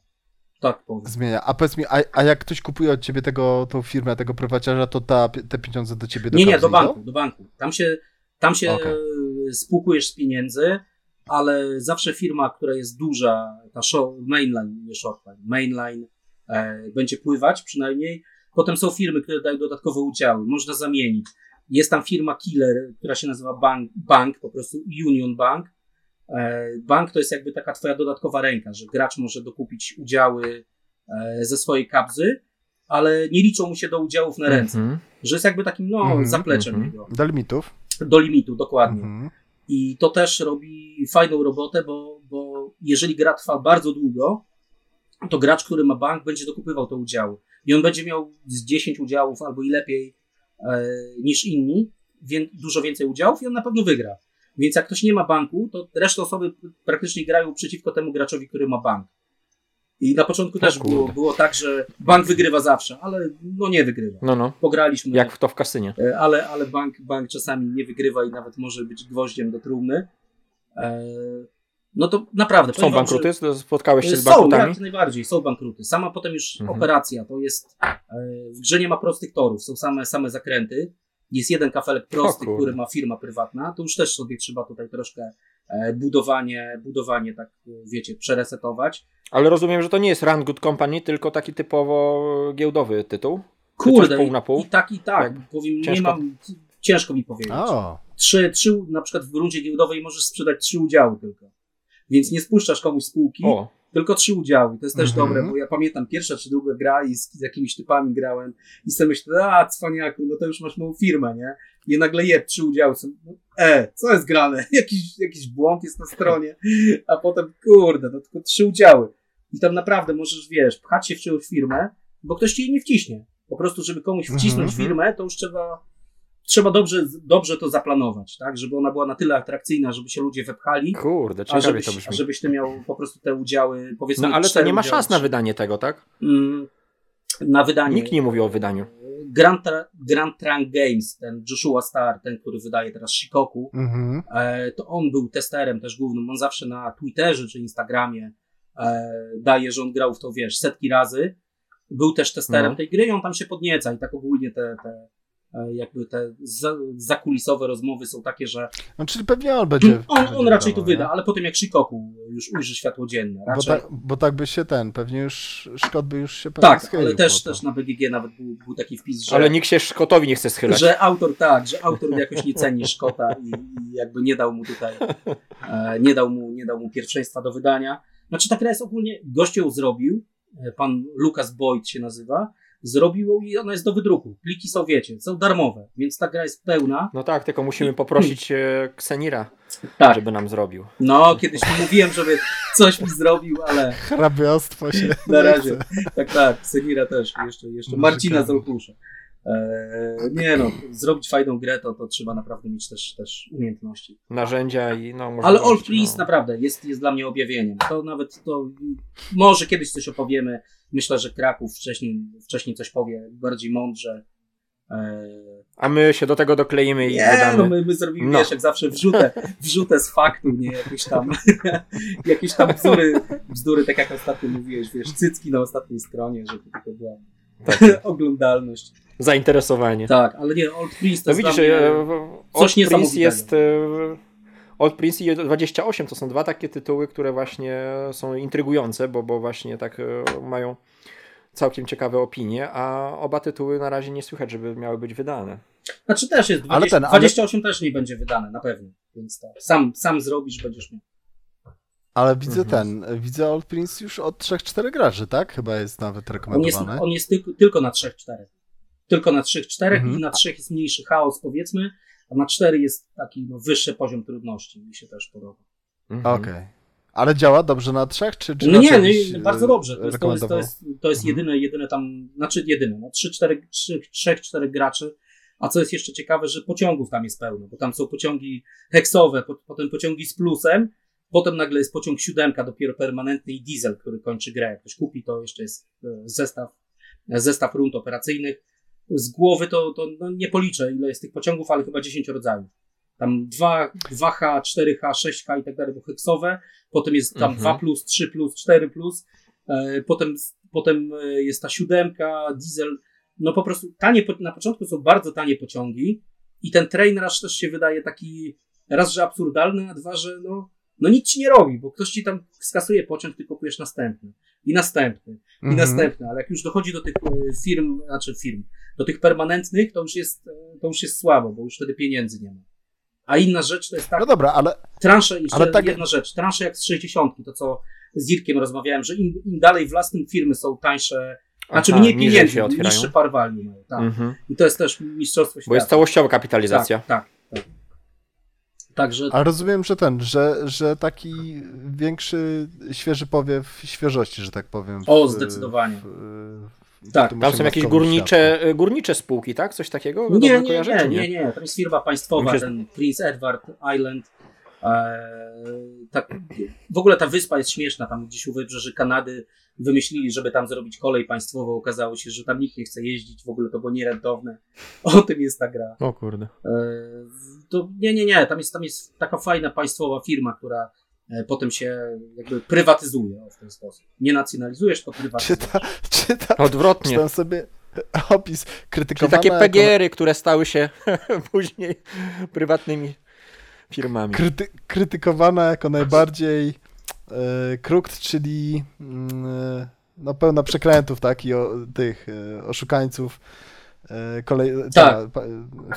S3: Tak powiem.
S2: Zmienia. A powiedz mi, a, a jak ktoś kupuje od ciebie tego, tą firmę, tego prywaciarza, to ta, te pieniądze do ciebie do
S3: Nie, nie, do
S2: idą?
S3: banku, do banku. Tam się, tam się e, spłukujesz z pieniędzy, ale zawsze firma, która jest duża, ta show, mainline, nie shortline, mainline, e, będzie pływać przynajmniej. Potem są firmy, które dają dodatkowe udziały, można zamienić. Jest tam firma Killer, która się nazywa Bank, bank po prostu Union Bank. E, bank to jest jakby taka twoja dodatkowa ręka, że gracz może dokupić udziały e, ze swojej kabzy, ale nie liczą mu się do udziałów na ręce
S1: Mhm.
S3: że jest jakby takim no,
S2: Mhm,
S3: zapleczem
S1: mhm.
S3: jego.
S2: Do limitów?
S3: Do limitu, dokładnie.
S2: Mhm.
S3: I to też robi fajną robotę, bo, bo jeżeli gra trwa bardzo długo, to gracz, który ma bank, będzie dokupywał te udziały. I on będzie miał z 10 udziałów albo i lepiej e, niż inni, więc dużo więcej udziałów i on na pewno wygra. Więc jak ktoś nie ma banku, to reszta osoby praktycznie grają przeciwko temu graczowi, który ma bank. I na początku też
S1: kurde.
S3: było, było tak, że bank wygrywa zawsze, ale no nie wygrywa.
S1: No, no.
S3: Pograliśmy.
S1: Jak w to w kasynie.
S3: E, ale, ale bank, bank czasami nie wygrywa i nawet może być gwoździem do trumny. E, No to naprawdę.
S1: Są
S3: wam,
S1: bankruty? Spotkałeś się z
S3: Są,
S1: bankrutami?
S3: jak najbardziej, są bankruty. Sama potem już
S1: Mhm.
S3: operacja, to jest, e, w grze nie ma prostych torów, są same, same zakręty. Jest jeden kafelek prosty, który ma firma prywatna, to już też sobie trzeba tutaj troszkę e, budowanie, budowanie tak, e, wiecie, przeresetować.
S1: Ale rozumiem, że to nie jest Run Good Company, tylko taki typowo giełdowy tytuł.
S3: Kurde,
S1: pół na pół?
S3: I, tak, i tak,
S1: Jak
S3: powiem, nie
S1: ciężko-
S3: mam, ciężko mi powiedzieć.
S2: O,
S3: Trzy, trzy, na przykład w rundzie giełdowej możesz sprzedać trzy udziały tylko. Więc nie spuszczasz komuś spółki,
S1: O,
S3: Tylko trzy udziały. To jest też
S2: Mhm.
S3: dobre, bo ja pamiętam pierwsza czy druga gra i z, z jakimiś typami grałem i sobie myślę, a cwaniaku, no to już masz małą firmę, nie? I nagle je trzy udziały. Są, no, e, co jest grane? (laughs) jakiś, jakiś błąd jest na stronie. A potem, kurde, no tylko trzy udziały. I tam naprawdę możesz, wiesz, pchać się w czyjąś firmę, bo ktoś ci jej nie wciśnie. Po prostu, żeby komuś wcisnąć
S1: Mhm.
S3: firmę, to już trzeba, trzeba dobrze, dobrze to zaplanować, tak? Żeby ona była na tyle atrakcyjna, żeby się ludzie wepchali.
S1: kurde,
S3: A żebyś,
S1: to
S3: a
S1: brzmi.
S3: żebyś ty miał po prostu te udziały, powiedzmy.
S1: No ale to nie ma szans na wydanie tego, tak?
S3: Mm, Na wydanie.
S1: Nikt nie mówi o wydaniu.
S3: Grand, Grand Trunk Games, ten Joshua Star, ten, który wydaje teraz Shikoku,
S2: mhm.
S3: e, to on był testerem też głównym. On zawsze na Twitterze czy Instagramie e, daje, że on grał w to, wiesz, setki razy. Był też testerem
S1: No.
S3: tej gry i on tam się podnieca i tak ogólnie te, te jakby te za, zakulisowe rozmowy są takie, że
S2: No, czyli pewnie on będzie.
S3: on,
S2: będzie
S3: on raczej to wyda, ale potem jak Shikoku już ujrzy światło dzienne.
S2: nie? Bo,
S3: Raczej,
S2: tak, bo tak by się ten, pewnie już Szkot by już się pewnie
S3: Tak, ale też,
S2: po
S3: też na BGG nawet był, był taki wpis, że,
S1: Ale nikt się Szkotowi nie chce schylać.
S3: że autor tak, że autor jakoś nie ceni Szkota i, i jakby nie dał mu tutaj, e, nie, dał mu, nie dał mu pierwszeństwa do wydania. Znaczy ta gra jest ogólnie, gość ją zrobił, e, pan Lucas Boyd się nazywa, zrobił ją i ona jest do wydruku. Pliki są, wiecie, są darmowe, więc ta gra jest pełna.
S1: No tak, tylko musimy poprosić e, Ksenira,
S3: Tak,
S1: żeby nam zrobił.
S3: no kiedyś mu mówiłem, żeby coś mi zrobił, ale
S2: Hrabiostwo się. (laughs)
S3: Na razie. Tak, tak, Senira też, jeszcze, jeszcze Marcina z Olkusza. Eee, nie no, zrobić fajną grę to, to trzeba naprawdę mieć też, też umiejętności.
S1: Narzędzia i no może.
S3: Ale Old Prince naprawdę jest, jest dla mnie objawieniem. To nawet to, może kiedyś coś opowiemy. Myślę, że Kraków wcześniej, wcześniej coś powie bardziej mądrze. Eee,
S1: A my się do tego dokleimy i
S3: nie,
S1: dodamy.
S3: no my, my zrobimy,
S1: No.
S3: wiesz, jak zawsze wrzutę, wrzutę z faktu, nie jakieś tam, (laughs) jakieś tam bzdury, bzdury, tak jak ostatnio mówiłeś, wiesz, cycki na ostatniej stronie, żeby tylko była
S1: Tak. (laughs)
S3: oglądalność.
S1: Zainteresowanie.
S3: Tak, ale nie, Old Prince to
S1: No widzisz,
S3: dla mnie...
S1: e, Old Prince
S3: niesamowitego.
S1: jest. Old Prince i 28 to są dwa takie tytuły, które właśnie są intrygujące, bo, bo właśnie tak e, mają całkiem ciekawe opinie, a oba tytuły na razie nie słychać, żeby miały być wydane.
S3: Znaczy też jest, 20,
S2: Ale ten, ale-
S3: 28 też nie będzie wydane, na pewno, więc tak, sam, sam zrobisz, będziesz miał.
S2: Ale widzę
S1: Mhm.
S2: ten, widzę Old Prince już od 3-4 graczy, tak? Chyba jest nawet
S3: On jest,
S2: rekomendowany.
S3: on jest tylko, tylko na 3-4. Tylko na 3-4
S2: Mhm.
S3: i na 3 jest mniejszy chaos, powiedzmy, a na 4 jest taki no, wyższy poziom trudności, mi się też podoba.
S1: Mhm.
S2: Okej. Ale działa dobrze na trzech, czy, czy
S3: No nie,
S2: raczej
S3: no, i
S2: e,
S3: bardzo dobrze. To jest, to jest, to jest, to jest
S2: Mhm.
S3: jedyne, jedyne tam, znaczy jedyne, no 3-4 graczy. A co jest jeszcze ciekawe, że pociągów tam jest pełno, bo tam są pociągi heksowe, po, potem pociągi z plusem, potem nagle jest pociąg siódemka, dopiero permanentny i diesel, który kończy grę. Jak ktoś kupi, to jeszcze jest e, zestaw, zestaw rund operacyjnych. Z głowy to, to no nie policzę, ile jest tych pociągów, ale chyba 10 rodzajów. Tam 2, 2H, 4H, 6H i tak dalej, bo heksowe. Potem jest tam
S1: Mhm.
S3: 2 plus, 3 plus, 4 plus. E, Potem, potem e, jest ta siódemka, diesel. No po prostu tanie, na początku są bardzo tanie pociągi i ten train rush też się wydaje taki raz, że absurdalny, a dwa, że no, no nic ci nie robi, bo ktoś ci tam skasuje pociąg, ty kupujesz następny i następny i
S2: Mhm.
S3: następny, ale jak już dochodzi do tych e, firm, znaczy firm, do tych permanentnych, to już jest, e, to już jest słabo, bo już wtedy pieniędzy nie ma. A inna rzecz to jest tak,
S2: No dobra, ale
S3: transze, jeszcze
S2: Ale tak-
S3: jedna rzecz, transze jak z 60, to co z Irkiem rozmawiałem, że im, im dalej własnym firmy są tańsze, znaczy
S1: Aha,
S3: mniej
S1: niżej
S3: pieniędzy, niższe par value mają, tak.
S1: Mhm.
S3: I to jest też mistrzostwo świata.
S1: Bo jest całościowa kapitalizacja.
S3: Tak, tak, tak. Także
S2: Ale rozumiem, że ten, że, że taki większy, świeży powiew świeżości, że tak powiem. w-
S3: O, zdecydowanie.
S2: w- w
S3: Tak.
S1: Tam są jakieś górnicze, e, górnicze spółki, tak? Coś takiego?
S3: nie, nie, nie,
S1: czy
S3: nie, nie, to jest firma państwowa,
S1: się-
S3: ten Prince Edward Island. Eee, tak, w ogóle ta wyspa jest śmieszna, tam gdzieś u wybrzeży Kanady wymyślili, żeby tam zrobić kolej państwową, okazało się, że tam nikt nie chce jeździć, w ogóle to było nierentowne. (laughs) O tym jest ta gra.
S1: O kurde.
S3: Eee, to nie, nie, nie, tam jest, tam jest taka fajna państwowa firma, która potem się jakby prywatyzuje w ten sposób. Nie nacjonalizujesz, to prywatyzujesz.
S2: Czyta, czyta,
S1: Odwrotnie.
S2: czytam sobie opis
S1: Czyli
S2: krytykowana
S1: takie PGR-y, które stały się (laughs) później prywatnymi firmami.
S2: kryty, krytykowana jako najbardziej e, krukt, czyli mm, e, no pełna przekrętów, tak, i o, tych e, oszukańców. E, kolej,
S3: Tak.
S2: ta,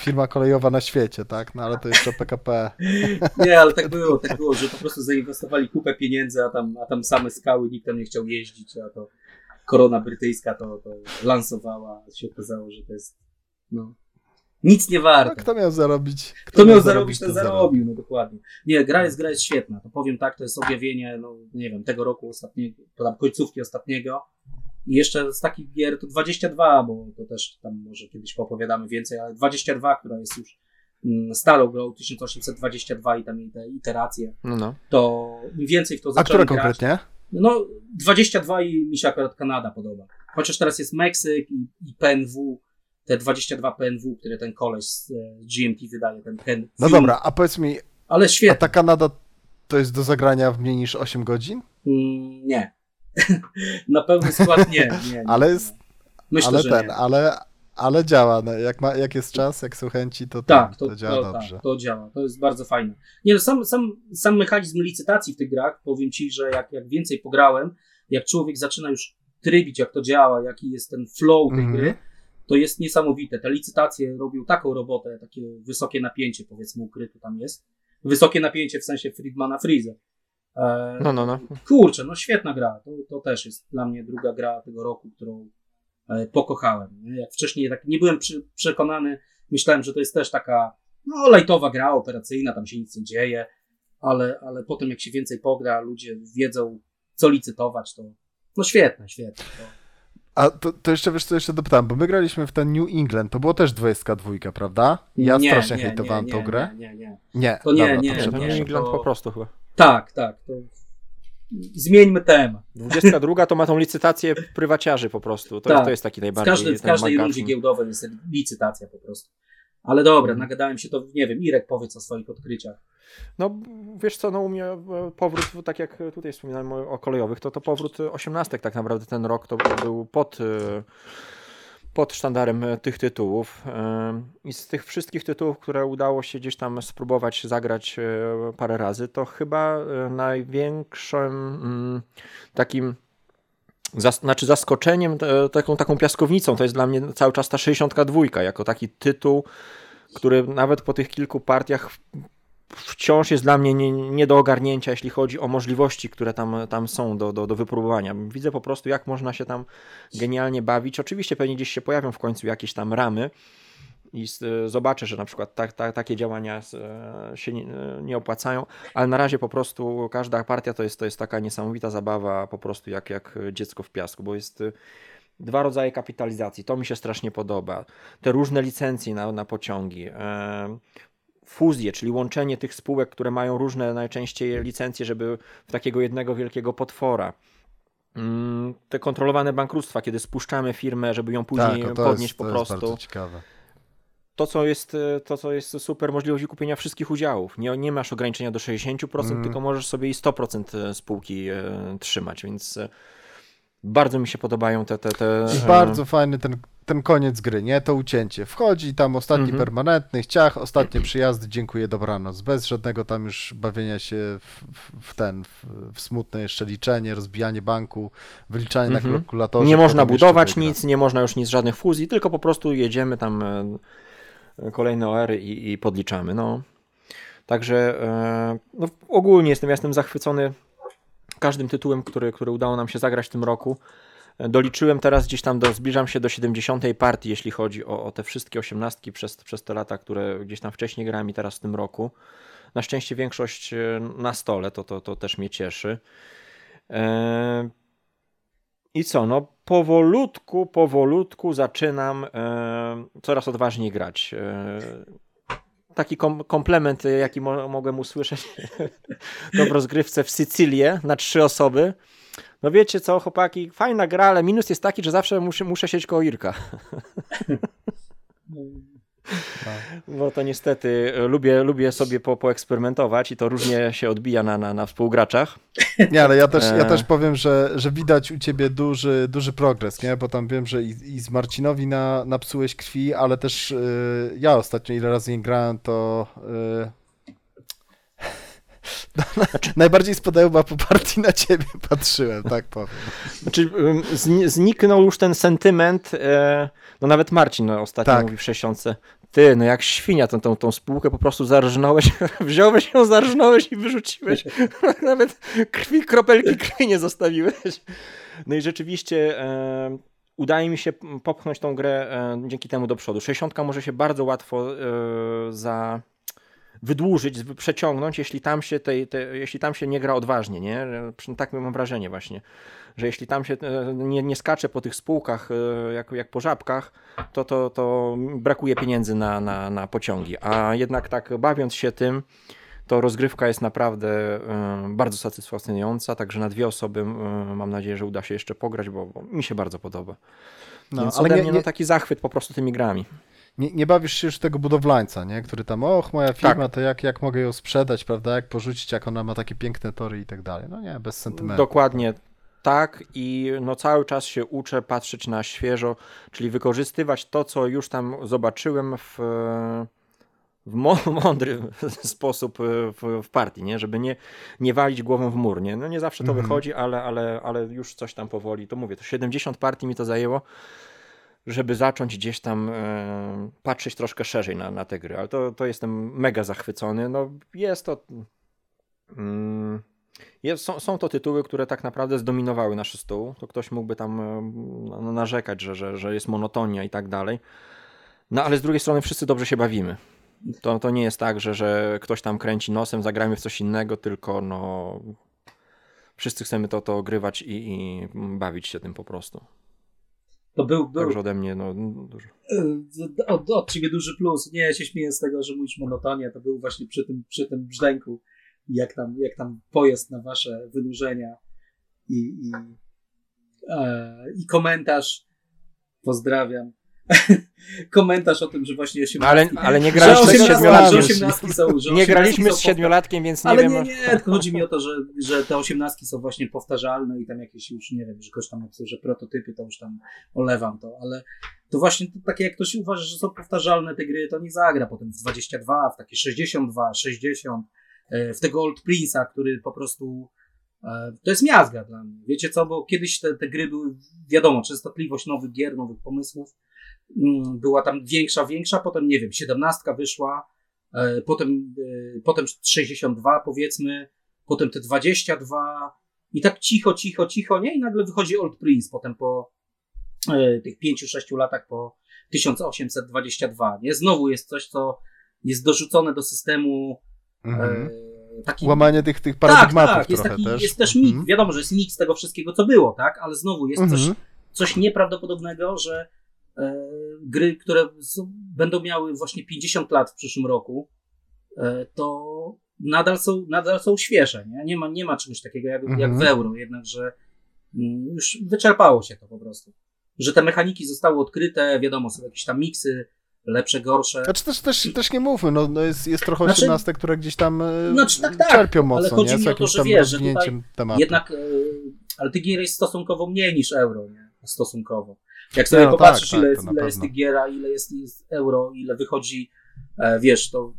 S2: firma kolejowa na świecie, tak, no ale to jeszcze PKP. (laughs)
S3: Nie, ale tak było, tak było, że po prostu zainwestowali kupę pieniędzy, a tam, a tam same skały, nikt tam nie chciał jeździć, a to korona brytyjska to, to lansowała, się okazało, że to jest no, nic nie
S2: No,
S3: warte.
S2: kto miał zarobić?
S3: Kto miał zarobić, ten
S2: to
S3: zarobił, no dokładnie. Nie, gra jest, gra jest świetna, to powiem tak, to jest objawienie, no nie wiem, tego roku ostatniego, tam końcówki ostatniego. I jeszcze z takich gier to 22, bo to też tam może kiedyś poopowiadamy więcej, ale 22, która jest już starą grą, 1822 i tam jej te iteracje,
S1: No, no.
S3: to im więcej w to
S2: A
S3: zacząłem
S2: która
S3: grać,
S2: konkretnie?
S3: no 22 i mi się akurat Kanada podoba. Chociaż teraz jest Meksyk i, i PNW, te 22 PNW, które ten koleś z, e, GMT wydaje, ten Ken
S2: No dobra, a powiedz mi,
S3: Ale
S2: a
S3: świetnie.
S2: ta Kanada to jest do zagrania w mniej niż 8 godzin?
S3: Mm, nie. (laughs) Na pełny skład nie. nie, nie
S2: Ale jest-
S3: Myślę,
S2: ale ten,
S3: nie.
S2: ale, ale działa. No, jak, ma, jak jest czas, jak są chęci, to,
S3: Tak,
S2: to,
S3: to,
S2: to działa
S3: to,
S2: dobrze.
S3: tak, to działa. To jest bardzo fajne. Nie, no, sam, sam, sam mechanizm licytacji w tych grach, powiem Ci, że jak, jak więcej pograłem, jak człowiek zaczyna już trybić, jak to działa, jaki jest ten flow tej
S2: Mhm.
S3: gry, to jest niesamowite. Te licytacje robią taką robotę, takie wysokie napięcie, powiedzmy, ukryte tam jest. Wysokie napięcie w sensie Friedmana Freeze. E,
S1: No, no, no.
S3: Kurczę, no świetna gra. To, to też jest dla mnie druga gra tego roku, którą e, pokochałem. Jak wcześniej tak nie byłem przy, przekonany, myślałem, że to jest też taka no, lajtowa gra operacyjna, tam się nic nie dzieje, ale, ale potem jak się więcej pogra, ludzie wiedzą, co licytować, to no świetne, świetne. To,
S2: A to, to jeszcze wiesz co, jeszcze dopytałem, bo my graliśmy w ten New England, to było też 22, prawda? Ja
S3: Nie,
S2: strasznie
S3: nie,
S2: hejtowałem
S3: nie,
S2: tą
S3: nie,
S2: grę.
S3: Nie, nie, nie.
S2: Nie,
S3: To nie,
S2: dobra,
S3: nie,
S2: to
S1: Nie. New England
S3: to-
S1: po prostu chyba.
S3: Tak, tak. To... Zmieńmy temat.
S1: 22 to ma tą licytację prywaciarzy po prostu. To,
S3: Tak.
S1: jest, to jest taki
S3: W,
S1: najbardziej
S3: każdej w
S1: ten
S3: każdej
S1: McGuffin.
S3: rundzie giełdowej jest licytacja po prostu. Ale dobra,
S1: Mhm.
S3: nagadałem się to, nie wiem, Irek powiedz o swoich odkryciach.
S1: No wiesz co, no u mnie e, powrót, tak jak tutaj wspominałem o kolejowych, to to powrót osiemnastek tak naprawdę ten rok to był pod, e, pod sztandarem e, tych tytułów. E, I z tych wszystkich tytułów, które udało się gdzieś tam spróbować zagrać e, parę razy, to chyba największym mm, takim znaczy zaskoczeniem, taką, taką piaskownicą, to jest dla mnie cały czas ta 62, jako taki tytuł, który nawet po tych kilku partiach wciąż jest dla mnie nie, nie do ogarnięcia, jeśli chodzi o możliwości, które tam, tam są do, do, do wypróbowania. Widzę po prostu, jak można się tam genialnie bawić. Oczywiście pewnie gdzieś się pojawią w końcu jakieś tam ramy i zobaczę, że na przykład tak, tak, takie działania się nie, nie opłacają, ale na razie po prostu każda partia to jest, to jest taka niesamowita zabawa, po prostu jak, jak dziecko w piasku, bo jest dwa rodzaje kapitalizacji. To mi się strasznie podoba. Te różne licencje na, na pociągi. E, fuzje, czyli łączenie tych spółek, które mają różne najczęściej licencje, żeby w takiego jednego wielkiego potwora. Mm, Te kontrolowane bankructwa, kiedy spuszczamy firmę, żeby ją później
S2: tak, to
S1: podnieść
S2: jest,
S1: po prostu. To co, jest, e, to, co jest super, możliwość kupienia wszystkich udziałów. Nie, nie masz ograniczenia do 60%,
S2: Mm.
S1: tylko możesz sobie i 100% spółki e, trzymać, więc e, bardzo mi się podobają te. te, te
S2: I
S1: e,
S2: bardzo fajny ten, ten koniec gry, nie? To ucięcie. Wchodzi tam ostatni
S1: Mhm.
S2: permanentny, ciach, ostatnie przyjazdy, dziękuję, dobranoc. Bez żadnego tam już bawienia się w, w, ten, w, w smutne jeszcze liczenie, rozbijanie banku, wyliczanie
S1: Mhm.
S2: na kalkulatorze.
S1: Nie można budować nic, nie można już nic, żadnych fuzji, tylko po prostu jedziemy tam e, kolejne OR i, i podliczamy. No. Także e, no, ogólnie jestem, ja jestem zachwycony każdym tytułem, który, który udało nam się zagrać w tym roku. Doliczyłem teraz gdzieś tam, do, zbliżam się do 70. partii, jeśli chodzi o, o te wszystkie osiemnastki przez, przez te lata, które gdzieś tam wcześniej grałem i teraz w tym roku. Na szczęście większość e, na stole, to, to, to też mnie cieszy. E, I co, no powolutku, powolutku zaczynam e, coraz odważniej grać. Taki kom komplement, jaki mo mogłem usłyszeć (laughs) to w rozgrywce w Sycylię na trzy osoby. No wiecie co, chłopaki, fajna gra, ale minus jest taki, że zawsze muszę, muszę siedzieć koło Irka. (laughs) Bo to niestety e, lubię, lubię sobie po, poeksperymentować i to różnie się odbija na, na, na współgraczach. (laughs)
S2: Nie, ale ja też, ja
S1: E.
S2: też powiem, że, że widać u ciebie duży, duży progres, nie? Bo tam wiem, że i, i z Marcinowi na, napsułeś krwi, ale też y, ja ostatnio ile razy nie grałem, to y, najbardziej spodoba po partii na ciebie patrzyłem, tak powiem.
S1: Znaczy, zniknął już ten sentyment, e, no nawet Marcin no, ostatnio
S2: Tak.
S1: mówi w 60. Ty, no jak świnia tą, tą, tą spółkę po prostu zarżnąłeś, (laughs) wziąłeś ją, zarżnąłeś i wyrzuciłeś. (laughs) nawet krwi, kropelki krwi nie zostawiłeś. No i rzeczywiście e, udaje mi się popchnąć tą grę e, dzięki temu do przodu. 60 może się bardzo łatwo e, za wydłużyć, przeciągnąć, jeśli tam się, tej, te, jeśli tam się nie gra odważnie, nie? Tak mam wrażenie właśnie, że jeśli tam się e, nie, nie skacze po tych spółkach e, jak, jak po żabkach, to, to, to brakuje pieniędzy na, na, na pociągi. A jednak tak bawiąc się tym, to rozgrywka jest naprawdę e, bardzo satysfakcjonująca, także na dwie osoby mam nadzieję, że uda się jeszcze pograć, bo, bo mi się bardzo podoba.
S2: No,
S1: Więc
S2: ale
S1: mnie
S2: nie,
S1: no, taki zachwyt po prostu tymi grami.
S2: Nie, nie bawisz się już tego budowlańca, nie? Który tam, och, moja firma,
S1: Tak.
S2: to jak, jak mogę ją sprzedać, prawda? Jak porzucić, jak ona ma takie piękne tory i tak dalej. No nie, bez sentymentu.
S1: Dokładnie tak i no cały czas się uczę patrzeć na świeżo, czyli wykorzystywać to, co już tam zobaczyłem w, w (laughs) mądry sposób e, w, w partii, nie? żeby nie, nie walić głową w mur. Nie, no nie zawsze to
S2: Mhm.
S1: wychodzi, ale, ale, ale już coś tam powoli, to mówię, to 70 partii mi to zajęło, żeby zacząć gdzieś tam e, patrzeć troszkę szerzej na, na te gry, ale to, to jestem mega zachwycony. No jest to... Mm, jest, są, są to tytuły, które tak naprawdę zdominowały nasz stół. To ktoś mógłby tam e, no, narzekać, że, że, że jest monotonia i tak dalej. No ale z drugiej strony wszyscy dobrze się bawimy. To, to nie jest tak, że, że ktoś tam kręci nosem, zagrajmy w coś innego, tylko no wszyscy chcemy to, to ogrywać i, i bawić się tym po prostu.
S3: To był, był
S1: Także ode mnie no dużo.
S3: e, od, od ciebie duży plus. Nie, ja się śmieję z tego, że mówisz monotonia, to był właśnie przy tym, przy tym brzdęku, jak tam, jak tam pojazd na wasze wynurzenia i, i, e, i komentarz, pozdrawiam, (laughs) komentarz o tym, że właśnie się
S1: No, ale, ale nie z siedmiolatkiem. Nie graliśmy z siedmiolatkiem, więc nie
S3: ale
S1: wiem.
S3: nie, nie, tylko chodzi mi o to, że, że te osiemnastki są właśnie powtarzalne i tam jakieś już, nie wiem, że ktoś tam napisał, że prototypy, to już tam olewam to, ale to właśnie to takie jak ktoś uważa, że są powtarzalne te gry, to nie zagra potem w 22, w takie 62, 60, e, w tego Old Prince'a, który po prostu e, to jest miazga dla mnie. Wiecie co, bo kiedyś te, te gry były, wiadomo, częstotliwość nowych gier, nowych pomysłów była tam większa, większa, potem nie wiem, 17 wyszła, e, potem, e, potem 62 powiedzmy, potem te 22 i tak cicho, cicho, cicho, nie? I nagle wychodzi Old Prince potem po e, tych 5-6 latach po 1822, nie? Znowu jest coś, co jest dorzucone do systemu
S2: Mhm.
S3: e, taki
S2: Łamanie tych, tych
S3: tak,
S2: paradygmatów
S3: tak, jest
S2: trochę
S3: taki,
S2: też.
S3: jest też
S2: Mhm.
S3: wiadomo, że jest mix tego wszystkiego, co było, tak? Ale znowu jest coś,
S2: Mhm.
S3: coś nieprawdopodobnego, że gry, które są, będą miały właśnie 50 lat w przyszłym roku, e, to nadal są, nadal są świeże, nie? Nie ma, nie ma czegoś takiego jak,
S2: Mhm.
S3: jak w euro, jednakże mm, już wyczerpało się to po prostu. Że te mechaniki zostały odkryte, wiadomo, są jakieś tam miksy, lepsze, gorsze.
S2: Znaczy też, też, też nie mówmy, no, no jest, jest trochę
S3: Znaczy-
S2: 18, które gdzieś tam e,
S3: Znaczy, tak, tak,
S2: czerpią
S3: ale
S2: mocno,
S3: chodzi
S2: nie? Z
S3: to,
S2: jakimś
S3: że
S2: tam
S3: wiesz,
S2: rozwinięciem tematu.
S3: Jednak, e, ale tych gier jest stosunkowo mniej niż euro, nie? Stosunkowo. Jak sobie
S2: No, tak,
S3: popatrzysz,
S2: tak,
S3: ile,
S2: to
S3: jest, ile jest tych gier, a ile jest, jest euro, ile wychodzi, e, wiesz, to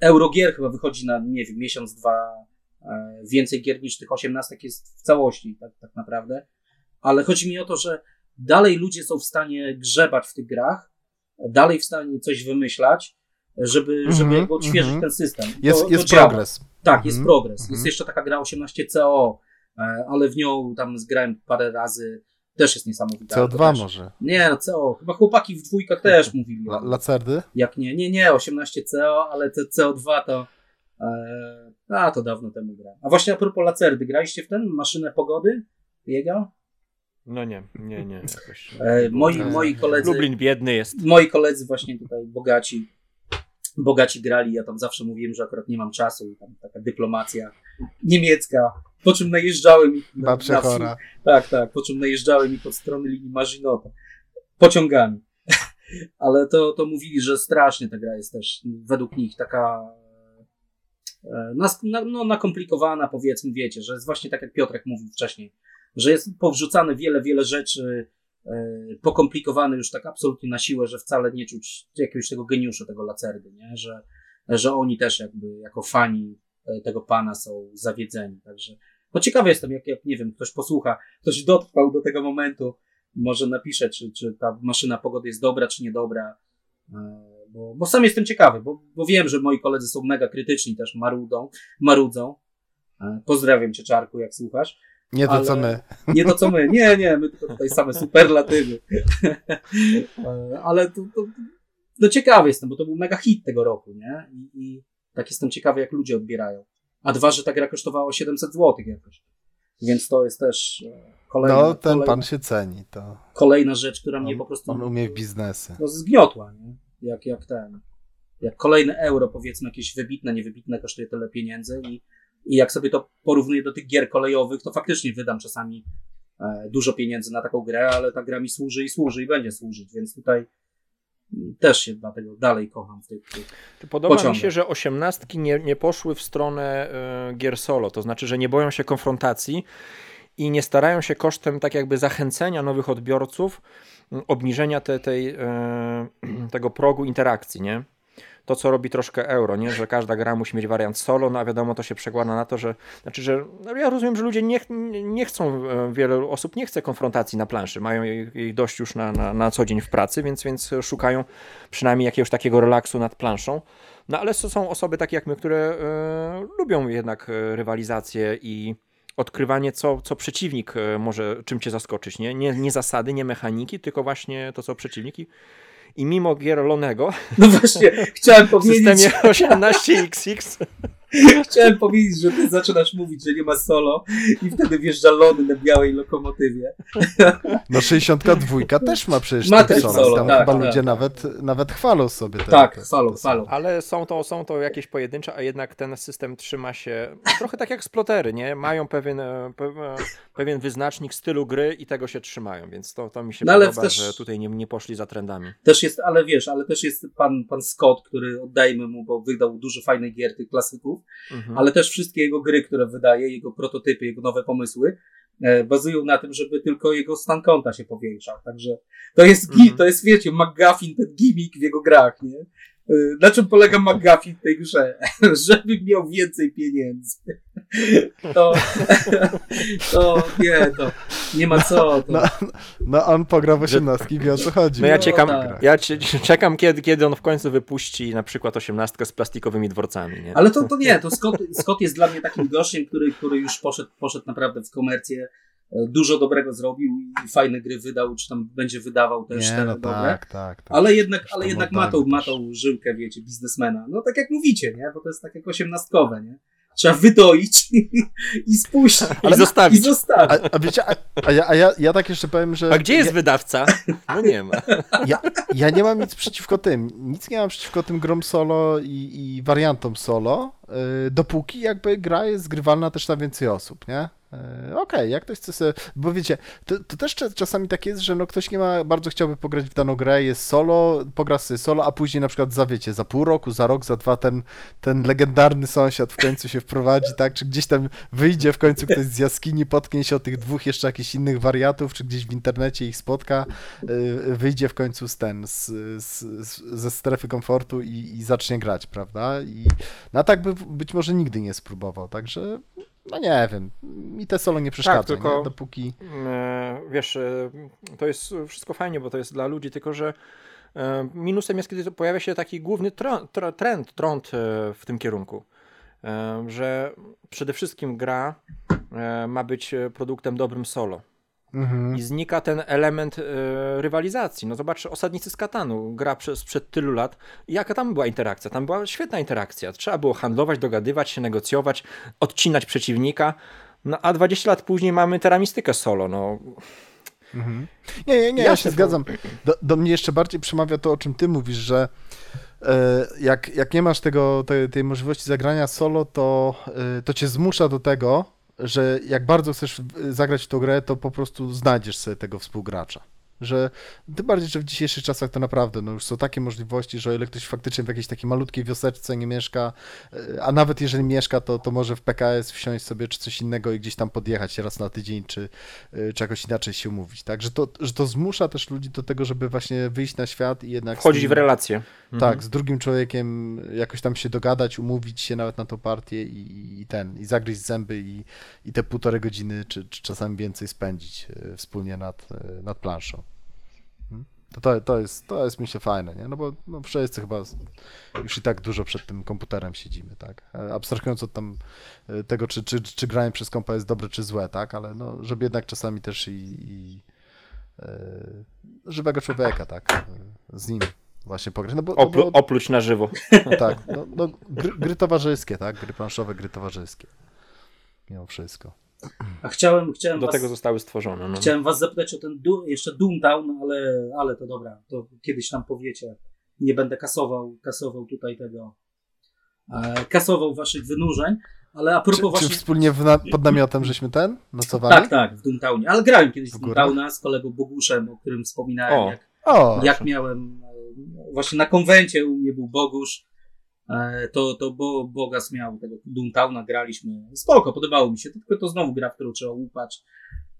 S3: eurogier chyba wychodzi na, nie wiem, miesiąc, dwa, e, więcej gier niż tych osiemnastek jest w całości, tak, tak naprawdę. Ale chodzi mi o to, że dalej ludzie są w stanie grzebać w tych grach, dalej w stanie coś wymyślać, żeby,
S2: Mhm,
S3: żeby jakby odświeżyć
S2: mhm.
S3: ten system.
S2: Jest,
S3: to,
S2: jest
S3: to
S2: progres.
S3: Tak, jest
S2: Mhm,
S3: progres.
S2: mhm.
S3: Jest jeszcze taka gra 18CO, e, ale w nią tam zgrałem parę razy. Też jest niesamowita. To
S2: CO2
S3: też.
S2: może.
S3: Nie, no CO. Chyba chłopaki w dwójkach też (laughs) mówili.
S2: La, lacerdy?
S3: Jak nie, nie, nie, 18CO, ale te CO2 to. E, a, to dawno temu grałem. A właśnie a propos Lacerdy, graliście w ten maszynę pogody? Jego?
S1: No nie, nie, nie. Jakoś.
S3: E, moi, moi koledzy.
S1: Lublin biedny jest.
S3: moi koledzy właśnie tutaj bogaci, bogaci grali, ja tam zawsze mówiłem, że akurat nie mam czasu i tam taka dyplomacja niemiecka, po czym najeżdżałem ich na,
S2: Babcia
S3: na,
S2: chora.
S3: tak, tak, po czym najeżdżałem ich od strony linii Maginota pociągami. (laughs) ale to, to mówili, że strasznie ta gra jest też według nich taka e, nas, na, no, nakomplikowana, powiedzmy, wiecie, że jest właśnie tak jak Piotrek mówił wcześniej, że jest powrzucane wiele, wiele rzeczy, e, pokomplikowane już tak absolutnie na siłę, że wcale nie czuć jakiegoś tego geniuszu, tego lacerdy, nie? Że, że oni też jakby jako fani e, tego pana są zawiedzeni, także no ciekawy jestem, jak, jak nie wiem, ktoś posłucha, ktoś dotrwał do tego momentu, może napisze, czy, czy ta maszyna pogody jest dobra, czy niedobra. E, bo, bo sam jestem ciekawy, bo, bo wiem, że moi koledzy są mega krytyczni, też marudą, marudzą. E, pozdrawiam cię, Czarku, jak słuchasz.
S2: Nie to, co my.
S3: Nie to, co my. Nie, nie, my tylko tutaj same superlatywy. E, ale to, to, no ciekawy jestem, bo to był mega hit tego roku, nie? I tak jestem ciekawy, jak ludzie odbierają. A dwa, że ta gra kosztowała 700 zł jakoś. Więc to jest też
S2: Kolejna, no, ten pan się ceni. To...
S3: Kolejna rzecz, która mnie
S2: on,
S3: po prostu.
S2: On umie w biznesy.
S3: No, zgniotła, nie? Jak, jak ten. Jak kolejne euro, powiedzmy, jakieś wybitne, niewybitne, kosztuje tyle pieniędzy i, i jak sobie to porównuję do tych gier kolejowych, to faktycznie wydam czasami e, dużo pieniędzy na taką grę, ale ta gra mi służy i służy i będzie służyć, więc tutaj też się dlatego dalej kocham w tych. tych
S1: Podoba pociągach. mi się, że osiemnastki nie, nie poszły w stronę y, gier solo, to znaczy, że nie boją się konfrontacji i nie starają się kosztem tak jakby zachęcenia nowych odbiorców, obniżenia te, tej, e, (clears throat) tego progu interakcji, nie? To, co robi troszkę euro, nie? Że każda gra musi mieć wariant solo, no a wiadomo, to się przekłada na to, że, znaczy, że no ja rozumiem, że ludzie nie, nie chcą, e, wiele osób nie chce konfrontacji na planszy, mają jej dość już na, na, na co dzień w pracy, więc, więc szukają przynajmniej jakiegoś takiego relaksu nad planszą. No ale są osoby takie jak my, które e, lubią jednak rywalizację i odkrywanie, co, co przeciwnik e, może czym cię zaskoczyć. Nie? Nie, nie zasady, nie mechaniki, tylko właśnie to, co przeciwniki. I mimo gier Lonego.
S3: No właśnie, chciałem powiedzieć.
S1: W systemie 18XX
S3: Chciałem powiedzieć, że ty zaczynasz mówić, że nie ma solo i wtedy wjeżdża Lony na białej lokomotywie.
S2: No 62 też ma przecież
S3: ma też solo. solo.
S2: Tam
S3: tak,
S2: chyba
S3: tak,
S2: ludzie
S3: tak.
S2: Nawet, nawet chwalą sobie.
S3: Te, tak, chwalą, chwalą.
S1: Ale są to, są to jakieś pojedyncze, a jednak ten system trzyma się trochę tak jak splotery, nie? Mają pewien, e, e, pewien wyznacznik stylu gry i tego się trzymają, więc to, to mi się no, podoba, też, że tutaj nie, nie poszli za trendami.
S3: Też jest, ale wiesz, ale też jest pan, pan Scott, który oddajmy mu, bo wydał dużo fajnych gier tych klasyków, mhm. ale też wszystkie jego gry, które wydaje, jego prototypy, jego nowe pomysły, e, bazują na tym, żeby tylko jego stan konta się powiększał. Także to jest, mhm. to jest wiecie, McGuffin, ten gimmick w jego grach, nie? E, na czym polega (laughs) McGuffin w tej grze? (laughs) Żeby miał więcej pieniędzy. To, to nie, to nie ma co. To...
S2: No, no on pogra w 18 i wie o co chodzi.
S1: No ja, czekam, no, tak. ja czekam, kiedy, kiedy on w końcu wypuści na przykład 18 z plastikowymi dworcami. Nie?
S3: Ale to, to nie, to Scott, Scott jest dla mnie takim gościem, który, który już poszedł, poszedł naprawdę w komercję e, dużo dobrego zrobił i fajne gry wydał, czy tam będzie wydawał też
S2: nie,
S3: te
S2: no
S3: dobre.
S2: Tak, tak, tak.
S3: Ale jednak, ale jednak ma tą, ma tą żyłkę, wiecie, biznesmena. No tak jak mówicie, nie? Bo to jest tak jak osiemnastkowe, nie? Trzeba wydoić i, spuścić.
S1: Ale, I zostawić.
S3: I zostawić.
S2: A, a, wiecie, a, a, ja, a ja, ja tak jeszcze powiem, że...
S1: A gdzie jest ja, wydawca? No nie ma. (laughs)
S2: Ja, ja nie mam nic przeciwko tym. Nic nie mam przeciwko tym grom solo i, i wariantom solo, dopóki jakby gra jest zgrywalna też na więcej osób, nie? E, okej, okay, jak ktoś chce sobie, bo wiecie, to, to, też czasami tak jest, że no ktoś nie ma, bardzo chciałby pograć w daną grę, jest solo, pogra sobie solo, a później na przykład za, wiecie, za pół roku, za rok, za dwa ten, ten legendarny sąsiad w końcu się wprowadzi, tak, czy gdzieś tam wyjdzie w końcu ktoś z jaskini, potknie się o tych dwóch jeszcze jakichś innych wariatów, czy gdzieś w internecie ich spotka, e, wyjdzie w końcu z ten, z, z, z ze strefy komfortu i, i zacznie grać, prawda, i no tak by być może nigdy nie spróbował, także no nie wiem, mi te solo nie przeszkadza, tak, tylko, nie? dopóki...
S1: E, wiesz, e, to jest wszystko fajnie, bo to jest dla ludzi, tylko że e, minusem jest, kiedy pojawia się taki główny trend, trąd w tym kierunku, że przede wszystkim gra ma być produktem dobrym solo. Mhm. I znika ten element y, rywalizacji. No zobacz, Osadnicy z Katanu, gra przez, sprzed tylu lat. Jaka tam była interakcja? Tam była świetna interakcja. Trzeba było handlować, dogadywać się, negocjować, odcinać przeciwnika. No a 20 lat później mamy teramistykę solo. No.
S2: Mhm. Nie, nie, nie, ja, ja się zgadzam. Do, do, mnie jeszcze bardziej przemawia to, o czym ty mówisz, że e, jak, jak nie masz tego, tej, tej możliwości zagrania solo, to, e, to cię zmusza do tego, że jak bardzo chcesz zagrać w tą grę, to po prostu znajdziesz sobie tego współgracza. Że tym bardziej, że w dzisiejszych czasach to naprawdę no już są takie możliwości, że o ile ktoś faktycznie w jakiejś takiej malutkiej wioseczce nie mieszka, e, a nawet jeżeli mieszka, to, to może w PKS wsiąść sobie czy coś innego i gdzieś tam podjechać raz na tydzień, czy, e, czy jakoś inaczej się umówić, tak? Że to, że to zmusza też ludzi do tego, żeby właśnie wyjść na świat i jednak...
S1: Wchodzić
S2: tym-
S1: w relacje. Mhm.
S2: Tak, z drugim człowiekiem jakoś tam się dogadać, umówić się nawet na tą partię i, i ten, i zagryźć zęby i, i te półtorej godziny, czy, czy czasami więcej spędzić e, wspólnie nad, nad planszą. To, to, to, jest, to jest myślę fajne, nie? No bo no, wszyscy chyba już i tak dużo przed tym komputerem siedzimy, tak? E, Abstrahując od tam e, tego, czy, czy, czy granie przez kompa jest dobre, czy złe, tak? Ale no, żeby jednak czasami też i, i e, żywego człowieka, tak? Z nim właśnie pograć. No bo, no
S1: Oplu,
S2: bo,
S1: opluć na żywo.
S2: no tak, no, no gry, gry towarzyskie, tak? Gry planszowe, gry towarzyskie. Mimo wszystko.
S3: A chciałem, chciałem,
S1: Do
S3: was,
S1: tego zostały stworzone. No.
S3: chciałem was zapytać o ten du, jeszcze Doomtown, ale, ale to dobra, to kiedyś tam powiecie. Nie będę kasował, kasował tutaj tego, e, kasował waszych wynurzeń, ale a
S2: Czy,
S3: propos
S2: czy
S3: waszych...
S2: wspólnie w na, pod namiotem żeśmy ten nocowali?
S3: Tak, tak, w Doomtownie. Ale grałem kiedyś w
S2: W górach?
S3: Doontowna z kolegą Boguszem, o którym wspominałem,
S1: O.
S3: jak,
S2: O,
S3: jak miałem e, właśnie na konwencie u mnie był Bogusz, to, to Bo, Bogas miał tego Doontowna, graliśmy. Spoko, podobało mi się, tylko to znowu gra, w którą trzeba łupać,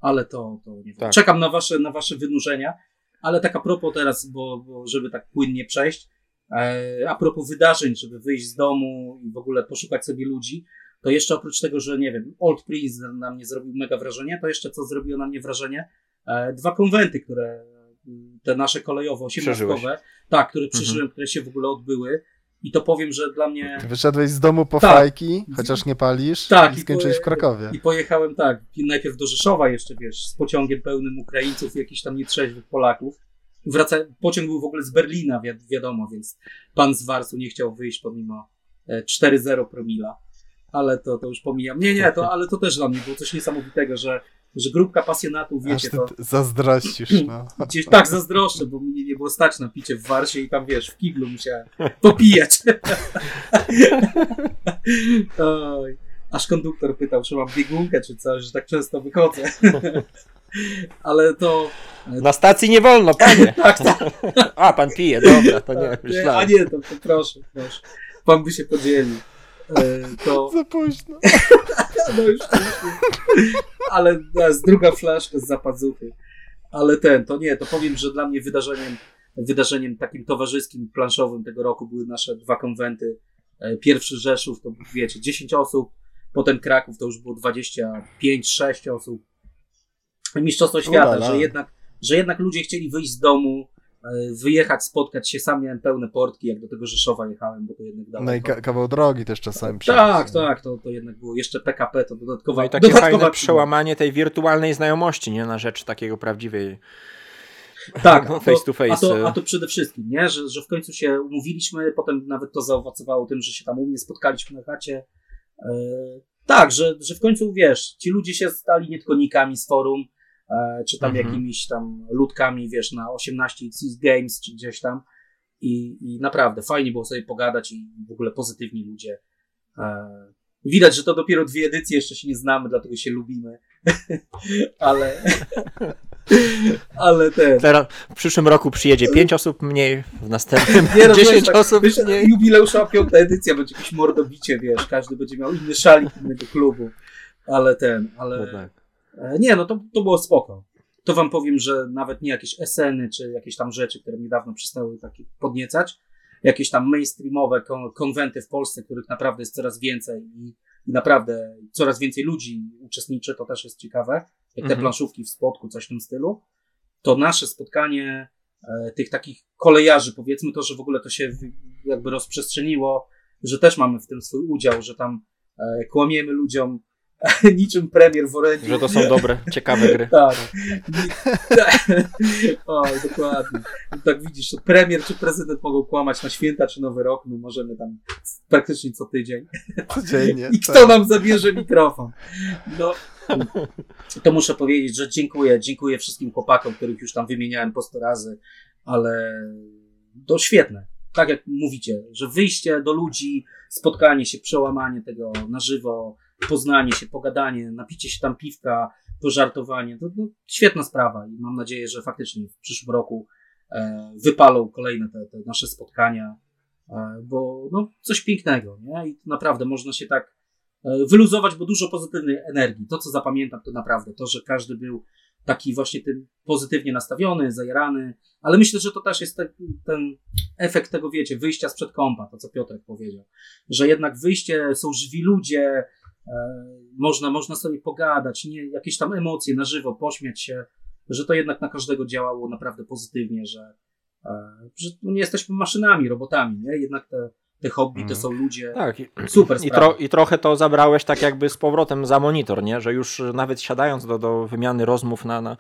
S3: ale to, to nie wiem.
S1: Tak.
S3: Czekam na wasze, na wasze wynurzenia, ale tak a propos teraz, bo, bo żeby tak płynnie przejść, e, a propos wydarzeń, żeby wyjść z domu i w ogóle poszukać sobie ludzi, to jeszcze oprócz tego, że nie wiem, Old Prince na mnie zrobił mega wrażenie, to jeszcze co zrobiło na mnie wrażenie, e, dwa konwenty, które te nasze kolejowo, osiemnastkowe, tak, które przeżyłem, które się w ogóle odbyły i to powiem, że dla mnie
S2: wyszedłeś z domu po
S3: Tak.
S2: fajki, chociaż nie palisz
S3: Tak,
S2: i
S3: i
S2: skończyłeś
S3: po-
S2: w Krakowie.
S3: i pojechałem tak, najpierw do Rzeszowa jeszcze, wiesz, z pociągiem pełnym Ukraińców i jakichś tam nietrzeźwych Polaków. Wraca, pociąg był w ogóle z Berlina, wi wiadomo, więc pan z Warsu nie chciał wyjść pomimo e, 4,0 promila. Ale to, to już pomijam. Nie, nie, to, ale to też dla mnie było coś niesamowitego, że, że grupka pasjonatów, wiecie, to
S2: zazdrościsz, (clears throat) no.
S3: gdzieś tak zazdroszczę, bo mnie nie było stać na picie w Warsie i tam, wiesz, w kiblu musiałem popijać. (laughs) Oj. Aż konduktor pytał, czy mam biegunkę, czy coś, że tak często wychodzę. (laughs) Ale to...
S1: Na stacji nie wolno, panie. (laughs)
S3: Tak, tak.
S1: A, pan pije, dobra, to nie,
S3: tak, a
S1: myślałem.
S3: nie, to, to proszę, proszę. Pan by się podzielił. E, To...
S2: Za późno.
S3: No już. Ale jest druga flaszka z zapazuchy. Ale ten, to nie, to powiem, że dla mnie wydarzeniem, wydarzeniem takim towarzyskim, planszowym tego roku były nasze dwa konwenty. E, Pierwszy Rzeszów to wiecie, 10 osób, potem Kraków to już było 25-6 osób. Mistrzostwo świata,
S2: Ulala.
S3: że jednak, że jednak ludzie chcieli wyjść z domu, wyjechać, spotkać się. Sam miałem pełne portki, jak do tego Rzeszowa jechałem, bo to jednak daleko.
S2: No i ka- kawał drogi też czasami
S3: Tak,
S2: przejść,
S3: tak, to, to jednak było jeszcze PKP, to dodatkowa,
S1: No i takie
S3: dodatkowa
S1: fajne przełamanie tej wirtualnej znajomości, nie? Na rzecz takiego prawdziwej.
S3: Tak, (laughs)
S1: No, face
S3: to,
S1: to face.
S3: A to, a to przede wszystkim, nie? Że, że w końcu się umówiliśmy, potem nawet to zaowocowało tym, że się tam u mnie spotkaliśmy na chacie. E, tak, że, że w końcu wiesz, ci ludzie się stali nie tylko nikami z forum, e, czy tam
S1: Mhm.
S3: jakimiś tam ludkami, wiesz, na 18x Games, czy gdzieś tam. I, I naprawdę fajnie było sobie pogadać i w ogóle pozytywni ludzie. E, widać, że to dopiero dwie edycje, jeszcze się nie znamy, dlatego się lubimy. (laughs) ale. (laughs) ale ten.
S1: Teraz w przyszłym roku przyjedzie 5 osób mniej, w następnym
S3: Nie, no,
S1: 10
S3: wiesz, tak,
S1: osób
S3: wiesz,
S1: mniej.
S3: Jubileuszowa piąta edycja będzie jakieś mordobicie, wiesz, każdy będzie miał inny szalik innego klubu. Ale ten, ale.
S1: No tak.
S3: E, Nie, no to, to było spoko. To wam powiem, że nawet nie jakieś eseny, czy jakieś tam rzeczy, które niedawno przestały takie podniecać, jakieś tam mainstreamowe kon- konwenty w Polsce, których naprawdę jest coraz więcej i, i naprawdę coraz więcej ludzi uczestniczy, to też jest ciekawe, jak te
S1: Mhm.
S3: planszówki w spotku, coś w tym stylu, to nasze spotkanie e, tych takich kolejarzy, powiedzmy to, że w ogóle to się jakby rozprzestrzeniło, że też mamy w tym swój udział, że tam e, kłamiemy ludziom (laughs) niczym premier w orędziu.
S1: Że to są dobre, ciekawe gry.
S3: Tak. (laughs) Oj, dokładnie. Tak widzisz, to premier czy prezydent mogą kłamać na święta czy nowy rok, my możemy tam praktycznie co tydzień.
S2: Codziennie. (laughs)
S3: I
S2: tak.
S3: kto nam zabierze mikrofon? No, to muszę powiedzieć, że dziękuję, dziękuję wszystkim chłopakom, których już tam wymieniałem po 100 razy, ale to świetne. Tak jak mówicie, że wyjście do ludzi, spotkanie się, przełamanie tego na żywo, poznanie się, pogadanie, napicie się tam piwka, pożartowanie. To no, świetna sprawa i mam nadzieję, że faktycznie w przyszłym roku e, wypalą kolejne te, te nasze spotkania, e, bo no, coś pięknego, nie? I naprawdę można się tak e, wyluzować, bo dużo pozytywnej energii. To, co zapamiętam, to naprawdę to, że każdy był taki właśnie tym pozytywnie nastawiony, zajarany, ale myślę, że to też jest ten, ten efekt tego, wiecie, wyjścia sprzed kąpa, to co Piotrek powiedział, że jednak wyjście, są żywi ludzie, można, można sobie pogadać, nie, jakieś tam emocje na żywo, pośmiać się, że to jednak na każdego działało naprawdę pozytywnie, że, e, że nie jesteśmy maszynami, robotami, nie? jednak te, te hobby to
S2: Mhm.
S3: są ludzie.
S1: Tak, i,
S3: Super
S1: i, tro, i trochę to zabrałeś tak jakby z powrotem za monitor, nie? Że już nawet siadając do, do wymiany rozmów na, na,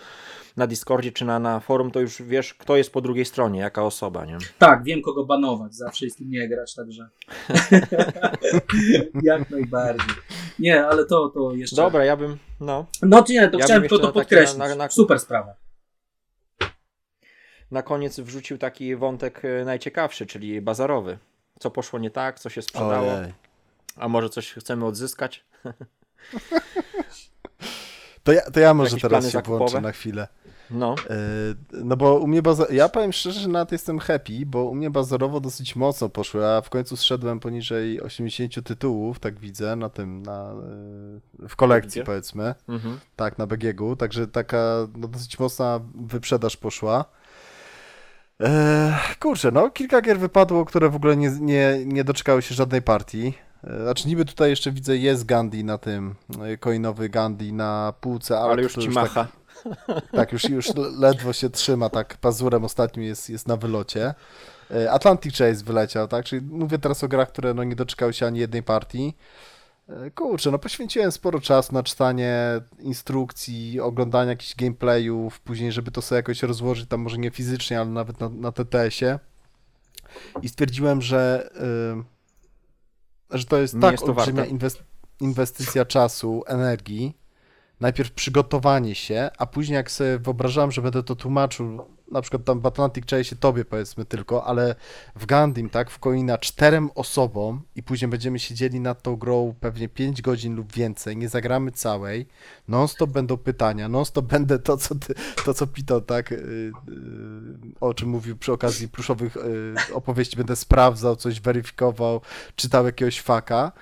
S1: na Discordzie czy na, na forum, to już wiesz, kto jest po drugiej stronie, jaka osoba, nie?
S3: Tak, wiem kogo banować, zawsze jest kim nie grać, także (laughs) jak najbardziej. Nie, ale to, to jeszcze...
S1: Dobra, ja bym, no,
S3: No nie, to
S1: Ja
S3: chciałem tylko to
S1: jeszcze na
S3: podkreślić.
S1: na- na-
S3: Super sprawa.
S1: na koniec wrzucił taki wątek e, najciekawszy, czyli bazarowy. Co poszło nie tak, co się sprzedało,
S2: Ojej.
S1: a może coś chcemy odzyskać? (laughs)
S2: To ja, to ja może
S1: Jakieś
S2: teraz się
S1: zakupowe?
S2: włączę na chwilę.
S1: No,
S2: Yy, No bo u mnie baza... ja powiem szczerze, że nawet jestem happy, bo u mnie bazarowo dosyć mocno poszło. Ja w końcu zszedłem poniżej 80 tytułów, tak widzę, na tym, na, yy, w kolekcji
S1: Gdzie?
S2: powiedzmy.
S1: mhm.
S2: Tak, na BGG-u, także taka no, dosyć mocna wyprzedaż poszła. Eee, kurczę, no kilka gier wypadło, które w ogóle nie, nie, nie doczekały się żadnej partii. Eee, Znaczy niby tutaj jeszcze widzę jest Gandhi na tym, e, coinowy Gandhi na półce, ale,
S1: ale już ci
S2: tak-
S1: macha.
S2: tak, już, już ledwo się trzyma, tak pazurem ostatnim jest, jest na wylocie. E, Atlantic Chase wyleciał, tak, czyli mówię teraz o grach, które no, nie doczekały się ani jednej partii. E, Kurczę, no poświęciłem sporo czasu na czytanie instrukcji, oglądanie jakichś gameplayów, później, żeby to sobie jakoś rozłożyć, tam może nie fizycznie, ale nawet na, na TTS-ie. I stwierdziłem, że, y, że to jest
S1: Nie
S2: tak
S1: jest to
S2: olbrzymia inwest- inwestycja czasu, energii, najpierw przygotowanie się, a później jak sobie wyobrażałem, że będę to tłumaczył, na przykład tam w Atlantic Chase tobie powiedzmy tylko, ale w Gandim, tak, w Koina czterem osobom i później będziemy siedzieli nad tą grą pewnie 5 godzin lub więcej, nie zagramy całej, non-stop będą pytania, non-stop będę to, co ty, to, co Pito, tak, yy, yy, o czym mówił przy okazji pluszowych yy, opowieści, będę sprawdzał, coś weryfikował, czytał jakiegoś faka,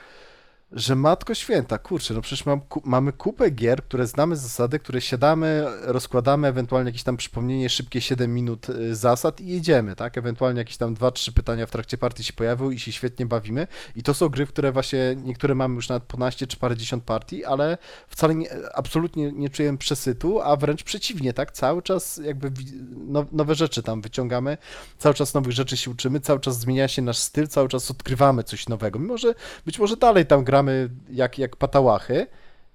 S2: że matko święta, kurczę, no przecież mam, ku, mamy kupę gier, które znamy zasady, które siadamy, rozkładamy, ewentualnie jakieś tam przypomnienie, szybkie 7 minut y, zasad i jedziemy, tak? Ewentualnie jakieś tam 2-3 pytania w trakcie partii się pojawiły i się świetnie bawimy. I to są gry, w które właśnie niektóre mamy już nawet ponaście czy parędziesiąt partii, ale wcale nie, absolutnie nie czujemy przesytu, a wręcz przeciwnie, tak? Cały czas jakby no, nowe rzeczy tam wyciągamy, cały czas nowych rzeczy się uczymy, cały czas zmienia się nasz styl, cały czas odkrywamy coś nowego. Mimo, że być może dalej tam gramy jak, jak patałachy,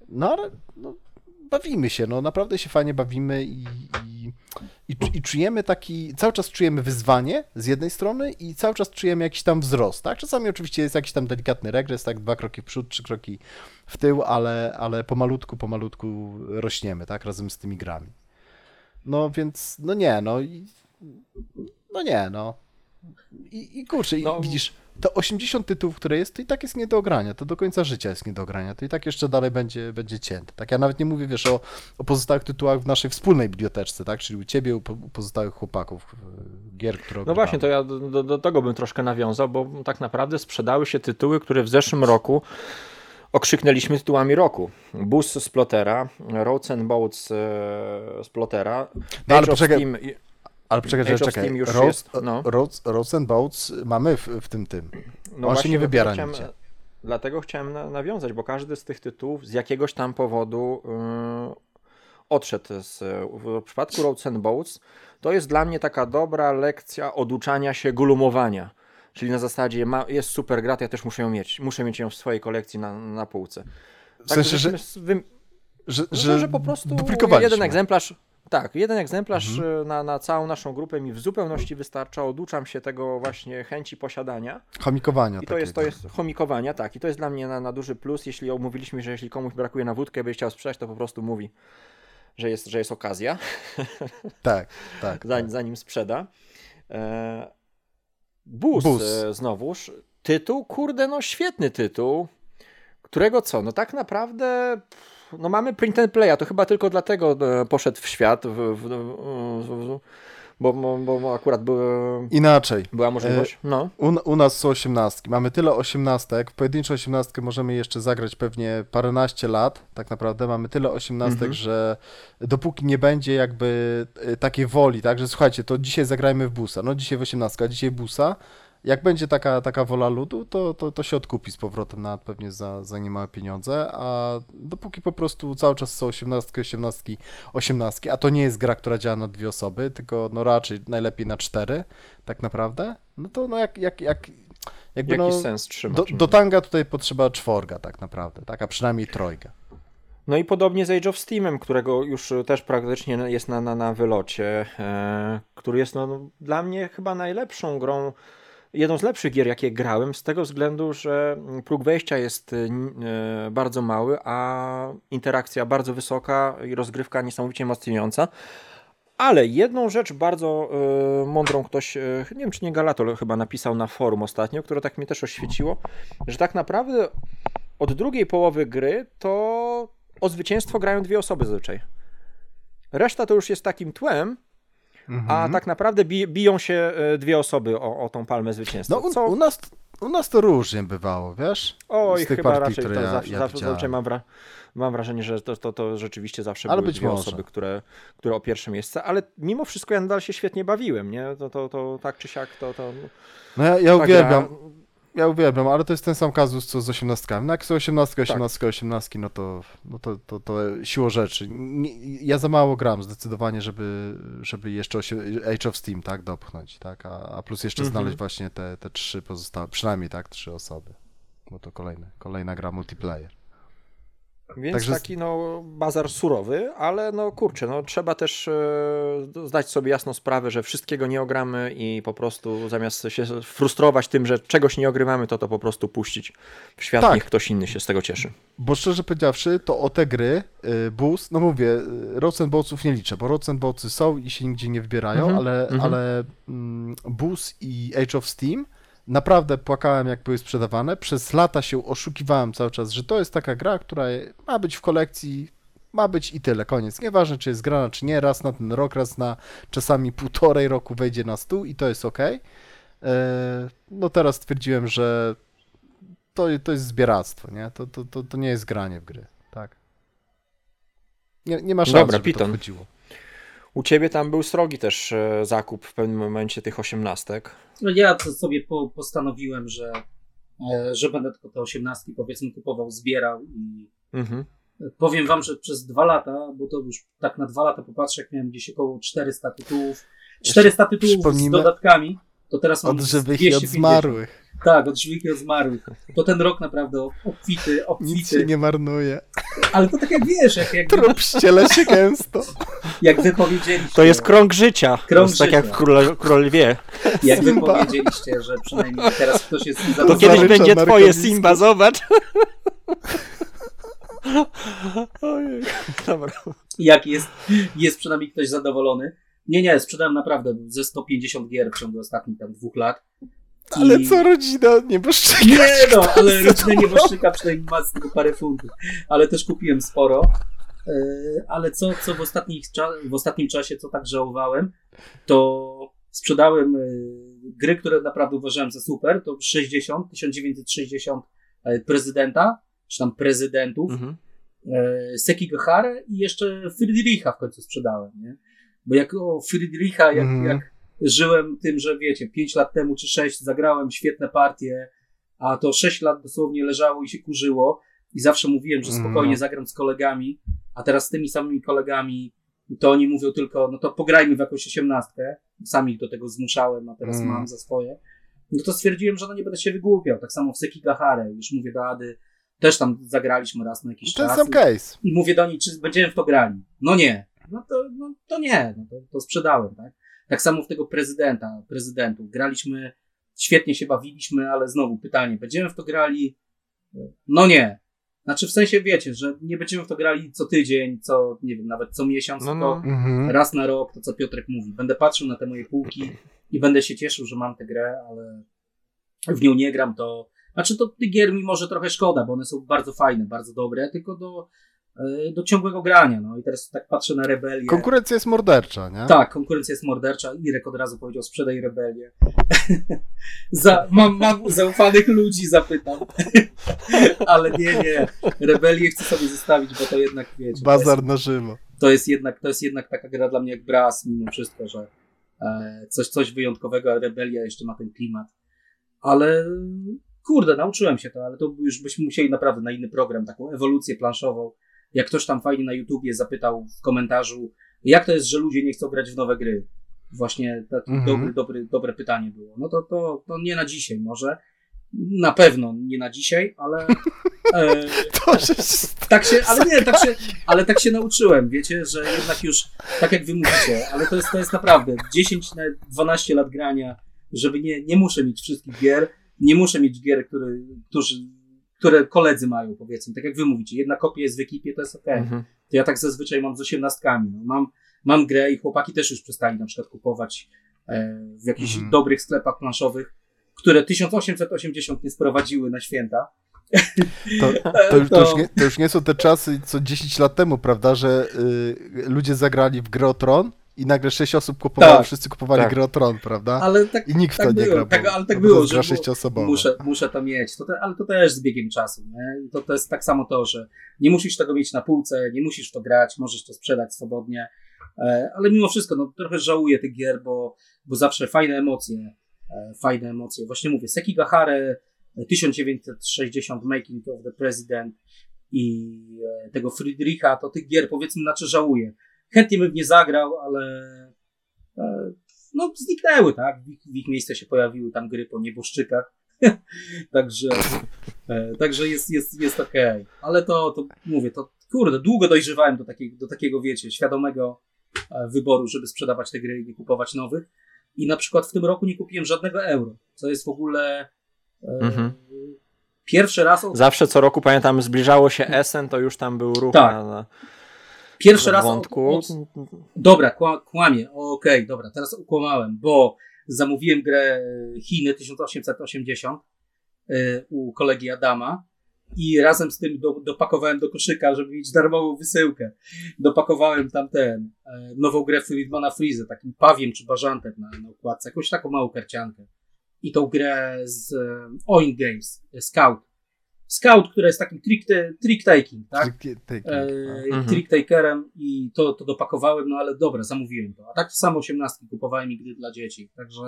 S2: no ale no, bawimy się, no naprawdę się fajnie bawimy i, i, i, i czujemy taki, cały czas czujemy wyzwanie z jednej strony i cały czas czujemy jakiś tam wzrost, tak? Czasami oczywiście jest jakiś tam delikatny regres, tak? Dwa kroki w przód, trzy kroki w tył, ale, ale pomalutku, pomalutku rośniemy, tak? Razem z tymi grami. No więc, no nie, no i, no nie, no. I, i kurczę,
S1: No.
S2: widzisz, to 80 tytułów, które jest, to i tak jest nie do ogrania, to do końca życia jest nie do ogrania, to i tak jeszcze dalej będzie, będzie cięte. Tak, ja nawet nie mówię, wiesz, o, o pozostałych tytułach w naszej wspólnej biblioteczce, tak, czyli u ciebie, u, u pozostałych chłopaków, e, gier, które
S1: No właśnie, to ja do, do, tego bym troszkę nawiązał, bo tak naprawdę sprzedały się tytuły, które w zeszłym roku okrzyknęliśmy tytułami roku. Bus z Plotera, Roads and Boats e, z Plotera,
S2: No, ale poczekaj,
S1: Steam
S2: Ale poczekaj,
S1: Age
S2: czekaj,
S1: już jest, no.
S2: Roads, Roads and Boats mamy w, w tym tym.
S1: No
S2: On się nie wybiera
S1: chciałem,
S2: nigdzie.
S1: Dlatego chciałem na, nawiązać, bo każdy z tych tytułów z jakiegoś tam powodu yy, odszedł. Z, w przypadku Roads and Boats to jest dla mnie taka dobra lekcja oduczania się gulumowania. Czyli na zasadzie ma, jest super gra, ja też muszę ją mieć. Muszę mieć ją w swojej kolekcji na, na półce.
S2: W sensie, że, że,
S1: no,
S2: że,
S1: że po prostu jeden egzemplarz. Tak, jeden egzemplarz
S2: Mhm.
S1: y, na, na całą naszą grupę mi w zupełności wystarcza. Oduczam się tego właśnie chęci posiadania.
S2: Chomikowania
S1: I to jest, to jest chomikowania, tak. I to jest dla mnie na, na duży plus. Jeśli omówiliśmy, że jeśli komuś brakuje na wódkę, by chciał sprzedać, to po prostu mówi, że jest, że jest okazja, (laughs)
S2: Tak, tak.
S1: zanim,
S2: tak.
S1: zanim sprzeda. E, Bus,
S2: Bus.
S1: e, znowuż. Tytuł, kurde, no świetny tytuł. którego co? No tak naprawdę no mamy print and playa, to chyba tylko dlatego e, poszedł w świat, w, w, w, bo, bo, akurat były,
S2: Inaczej.
S1: była możliwość. No.
S2: U, u nas są osiemnastki. Mamy tyle osiemnastek. W pojedynczą osiemnastkę możemy jeszcze zagrać pewnie paręnaście lat, tak naprawdę. Mamy tyle osiemnastek,
S1: Mhm.
S2: że dopóki nie będzie jakby e, takiej woli, tak, że słuchajcie, to dzisiaj zagrajmy w busa. No dzisiaj w osiemnastkę, a dzisiaj busa. Jak będzie taka, taka wola ludu, to, to, to się odkupi z powrotem nawet pewnie za, za niemałe pieniądze, a dopóki po prostu cały czas są osiemnastki, osiemnastki, osiemnastki, a to nie jest gra, która działa na dwie osoby, tylko no raczej najlepiej na cztery, tak naprawdę, no to no jak, jak, jak jakby
S1: Jaki
S2: no,
S1: sens trzymać?
S2: do, do tanga tutaj potrzeba czworga tak naprawdę, tak, a przynajmniej trojga.
S1: No i podobnie z Age of Steamem, którego już też praktycznie jest na, na, na wylocie, e, który jest no, dla mnie chyba najlepszą grą, jedną z lepszych gier, jakie grałem, z tego względu, że próg wejścia jest e, bardzo mały, a interakcja bardzo wysoka i rozgrywka niesamowicie mocniąca. Ale jedną rzecz bardzo e, mądrą ktoś, e, nie wiem czy nie Galatol chyba napisał na forum ostatnio, które tak mnie też oświeciło, że tak naprawdę od drugiej połowy gry to o zwycięstwo grają dwie osoby zazwyczaj. Reszta to już jest takim tłem,
S2: Mhm.
S1: a tak naprawdę bi biją się e, dwie osoby o, o tą palmę zwycięstwa.
S2: No u,
S1: Co?
S2: u, nas, u nas to różnie bywało, wiesz?
S1: Oj, chyba
S2: partii,
S1: raczej to
S2: ja-
S1: zawsze,
S2: ja
S1: zawsze, zawsze mam, wra mam wrażenie, że to, to, to rzeczywiście zawsze
S2: Ale
S1: były dwie
S2: może.
S1: osoby, które, które o pierwsze miejsce, ale mimo wszystko ja nadal się świetnie bawiłem, nie? To, to, to tak czy siak to... to
S2: No ja, ja
S1: ta
S2: uwielbiam,
S1: gra-
S2: ja uwielbiam, ale to jest ten sam kazus co z osiemnastkami. No jak są osiemnastki,
S1: Tak.
S2: osiemnastki, osiemnastki, no to, no to, to, to siłą rzeczy. Nie, ja za mało gram zdecydowanie, żeby, żeby jeszcze osie- Age of Steam, tak, dopchnąć, tak, a, a plus jeszcze
S1: Mhm.
S2: znaleźć właśnie te, te trzy pozostałe, przynajmniej tak, trzy osoby. Bo to kolejne, kolejna gra multiplayer.
S1: Więc
S2: Także-
S1: taki no bazar surowy, ale no kurczę, no trzeba też e, zdać sobie jasno sprawę, że wszystkiego nie ogramy i po prostu zamiast się frustrować tym, że czegoś nie ogrywamy, to to po prostu puścić w świat,
S2: Tak.
S1: niech ktoś inny się z tego cieszy.
S2: Bo szczerze powiedziawszy, to o te gry, y, Boost, no mówię, and Boatsów nie liczę, bo Boatsy są i się nigdzie nie wybierają,
S1: Mhm,
S2: ale,
S1: mhm.
S2: ale mm, Boost i Age of Steam naprawdę płakałem, jak były sprzedawane. Przez lata się oszukiwałem cały czas, że to jest taka gra, która ma być w kolekcji, ma być i tyle, koniec. Nieważne, czy jest grana, czy nie, raz na ten rok, raz na czasami półtorej roku wejdzie na stół i to jest ok. No teraz stwierdziłem, że to, to jest zbieractwo, nie? To, to, to, to nie jest granie w gry, tak. Nie, nie ma szans,
S1: Dobra,
S2: żeby
S1: Piton.
S2: to wchodziło.
S1: U ciebie tam był srogi też e, zakup w pewnym momencie tych osiemnastek.
S3: No ja sobie po, postanowiłem, że, e, że będę tylko te osiemnastki powiedzmy kupował, zbierał i
S1: Mhm.
S3: powiem wam, że przez dwa lata, bo to już tak na dwa lata popatrzę, jak miałem gdzieś około 400 tytułów, 400 tytułów z dodatkami, to teraz mam
S2: Od żywych i
S3: 250.
S2: od zmarłych.
S3: Tak, od żywych i od zmarłych. To ten rok naprawdę obfity,
S2: Nic się
S3: obfity.
S2: nie marnuje.
S3: Ale to tak jak wiesz, jak, jak,
S2: Trup ściele się gęsto.
S3: jak wy powiedzieliście.
S1: To jest krąg życia.
S3: Krąg
S1: to jest tak jak
S3: życia.
S1: w króle, król wie.
S3: Jak wy
S2: Simba.
S3: powiedzieliście, że przynajmniej teraz ktoś jest
S1: To
S3: zadowolony.
S1: kiedyś
S2: zarycza
S1: będzie twoje. Simba, zobacz. Ojej. Dobra.
S3: jak jest, jest przynajmniej ktoś zadowolony. Nie, nie, sprzedałem naprawdę ze 150 gier w ciągu ostatnich tam dwóch lat.
S2: Ale co rodzina nieboszczyka?
S3: Nie (laughs) no, ale rodzina nieboszczyka przynajmniej ma z tego parę funtów. Ale też kupiłem sporo. Yy, Ale co, co w, ostatnich, w ostatnim czasie, co tak żałowałem, to sprzedałem yy, gry, które naprawdę uważałem za super. To 60, 1960 yy, prezydenta, czy tam prezydentów.
S1: Mhm.
S3: e, Sekigahara i jeszcze Friedricha w końcu sprzedałem, nie? Bo jak o Friedricha, jak,
S2: Mhm.
S3: jak żyłem tym, że wiecie, 5 lat temu czy 6 zagrałem świetne partie, a to 6 lat dosłownie leżało i się kurzyło i zawsze mówiłem, że
S2: Mhm.
S3: spokojnie zagram z kolegami, a teraz z tymi samymi kolegami to oni mówią tylko, no to pograjmy w jakąś osiemnastkę, sam ich do tego zmuszałem, a teraz
S2: Mhm.
S3: mam za swoje. No to stwierdziłem, że no nie będę się wygłupiał. Tak samo w Sekigahara, już mówię do Ady, też tam zagraliśmy raz na jakiś
S2: Ten
S3: czas.
S2: sam case.
S3: i mówię do niej, czy będziemy w to grali. No nie. No to, no, to nie, no to, to sprzedałem, tak? Tak samo w tego prezydenta, prezydentów. Graliśmy, świetnie się bawiliśmy, ale znowu pytanie, będziemy w to grali? No nie. Znaczy w sensie wiecie, że nie będziemy w to grali co tydzień, co, nie wiem, nawet co miesiąc,
S1: No, no.
S2: Mhm.
S3: raz na rok, to co Piotrek mówi. Będę patrzył na te moje półki i będę się cieszył, że mam tę grę, ale w nią nie gram, to Znaczy to tych gier mi może trochę szkoda, bo one są bardzo fajne, bardzo dobre, tylko do, do ciągłego grania. No i teraz tak patrzę na rebelię.
S2: Konkurencja jest mordercza, nie?
S3: Tak, konkurencja jest mordercza. Irek od razu powiedział, sprzedaj rebelię. (laughs) Za, mam, mam zaufanych ludzi, zapytam. (laughs) Ale nie, nie. Rebelię chcę sobie zostawić, bo to jednak, wiecie...
S2: Bazar na żywo.
S3: To jest jednak, to jest jednak taka gra dla mnie jak Brass, mimo wszystko, że e, coś, coś wyjątkowego, a Rebelia jeszcze ma ten klimat. Ale kurde, nauczyłem się to, ale to już byśmy musieli naprawdę na inny program, taką ewolucję planszową. Jak ktoś tam fajnie na YouTubie zapytał w komentarzu, jak to jest, że ludzie nie chcą grać w nowe gry? Właśnie takie
S2: Mhm.
S3: dobry, dobry, dobre pytanie było. No to, to, to nie na dzisiaj może. Na pewno nie na dzisiaj, ale. (laughs) E,
S2: To,
S3: tak się, ale nie, tak się, (laughs) ale tak się nauczyłem, wiecie, że jednak już, tak jak wy mówicie, ale to jest, to jest naprawdę 10 na 12 lat grania, żeby nie, nie muszę mieć wszystkich gier, nie muszę mieć gier, które, którzy, które koledzy mają, powiedzmy, tak jak wy mówicie, jedna kopia jest w ekipie, to jest okej.
S1: Mhm.
S3: To ja tak zazwyczaj mam z osiemnastkami, no, mam, mam grę i chłopaki też już przestali na przykład kupować e, w jakichś
S2: Mhm.
S3: dobrych sklepach planszowych, które 1880 nie sprowadziły na święta.
S2: To, (laughs) to, już, to, już nie, to już nie są te czasy, co 10 lat temu, prawda, że y, ludzie zagrali w grę o Tron i nagle 6 osób kupowało,
S3: Tak.
S2: wszyscy kupowali
S1: Tak.
S2: grę o Tron, prawda?
S3: Ale tak,
S2: I nikt w to
S3: tak
S2: nie
S3: było,
S2: gra, bo,
S3: tak- ale tak było, że było-. Muszę, muszę to mieć. To te, ale to też z biegiem czasu. Nie? To, to jest tak samo to, że nie musisz tego mieć na półce, nie musisz to grać, możesz to sprzedać swobodnie. E, ale mimo wszystko, no, trochę żałuję tych gier, bo, bo zawsze fajne emocje. E, fajne emocje. Właśnie mówię, Sekigahara 1960 Making of the President i e, tego Friedricha, to tych gier powiedzmy znaczy żałuję. Chętnie bym nie zagrał, ale e, no zniknęły, tak? W ich, w ich miejsce się pojawiły tam gry po nieboszczykach. (laughs) także, e, także jest, jest, jest okej. Ale to, to mówię, to kurde, długo dojrzewałem do takiego, do takiego, wiecie, świadomego e, wyboru, żeby sprzedawać te gry i nie kupować nowych. I na przykład w tym roku nie kupiłem żadnego euro, co jest w ogóle
S1: Mhm.
S3: pierwszy raz od,
S1: Zawsze co roku pamiętam, zbliżało się Essen, to już tam był ruch
S3: Tak.
S1: na, na,
S3: pierwszy raz od,
S1: wątku.
S3: od, Dobra, kła, kłamie. Okej, dobra, teraz ukłamałem, bo zamówiłem grę Chiny 1880 y, u kolegi Adama i razem z tym do, dopakowałem do koszyka, żeby mieć darmową wysyłkę. Dopakowałem tam ten, e, nową grę Friedmana Freeze, takim pawiem czy bażantem na, na układce, jakąś taką małą karciankę. I tą grę z e, Oin Games, e, Scout. Scout, która jest takim trick, trick taking, tak?
S2: Taking,
S3: e,
S1: Mhm.
S3: trick-takerem i to, to dopakowałem, no ale dobra, zamówiłem to. A tak samo osiemnastki kupowałem i gry dla dzieci, także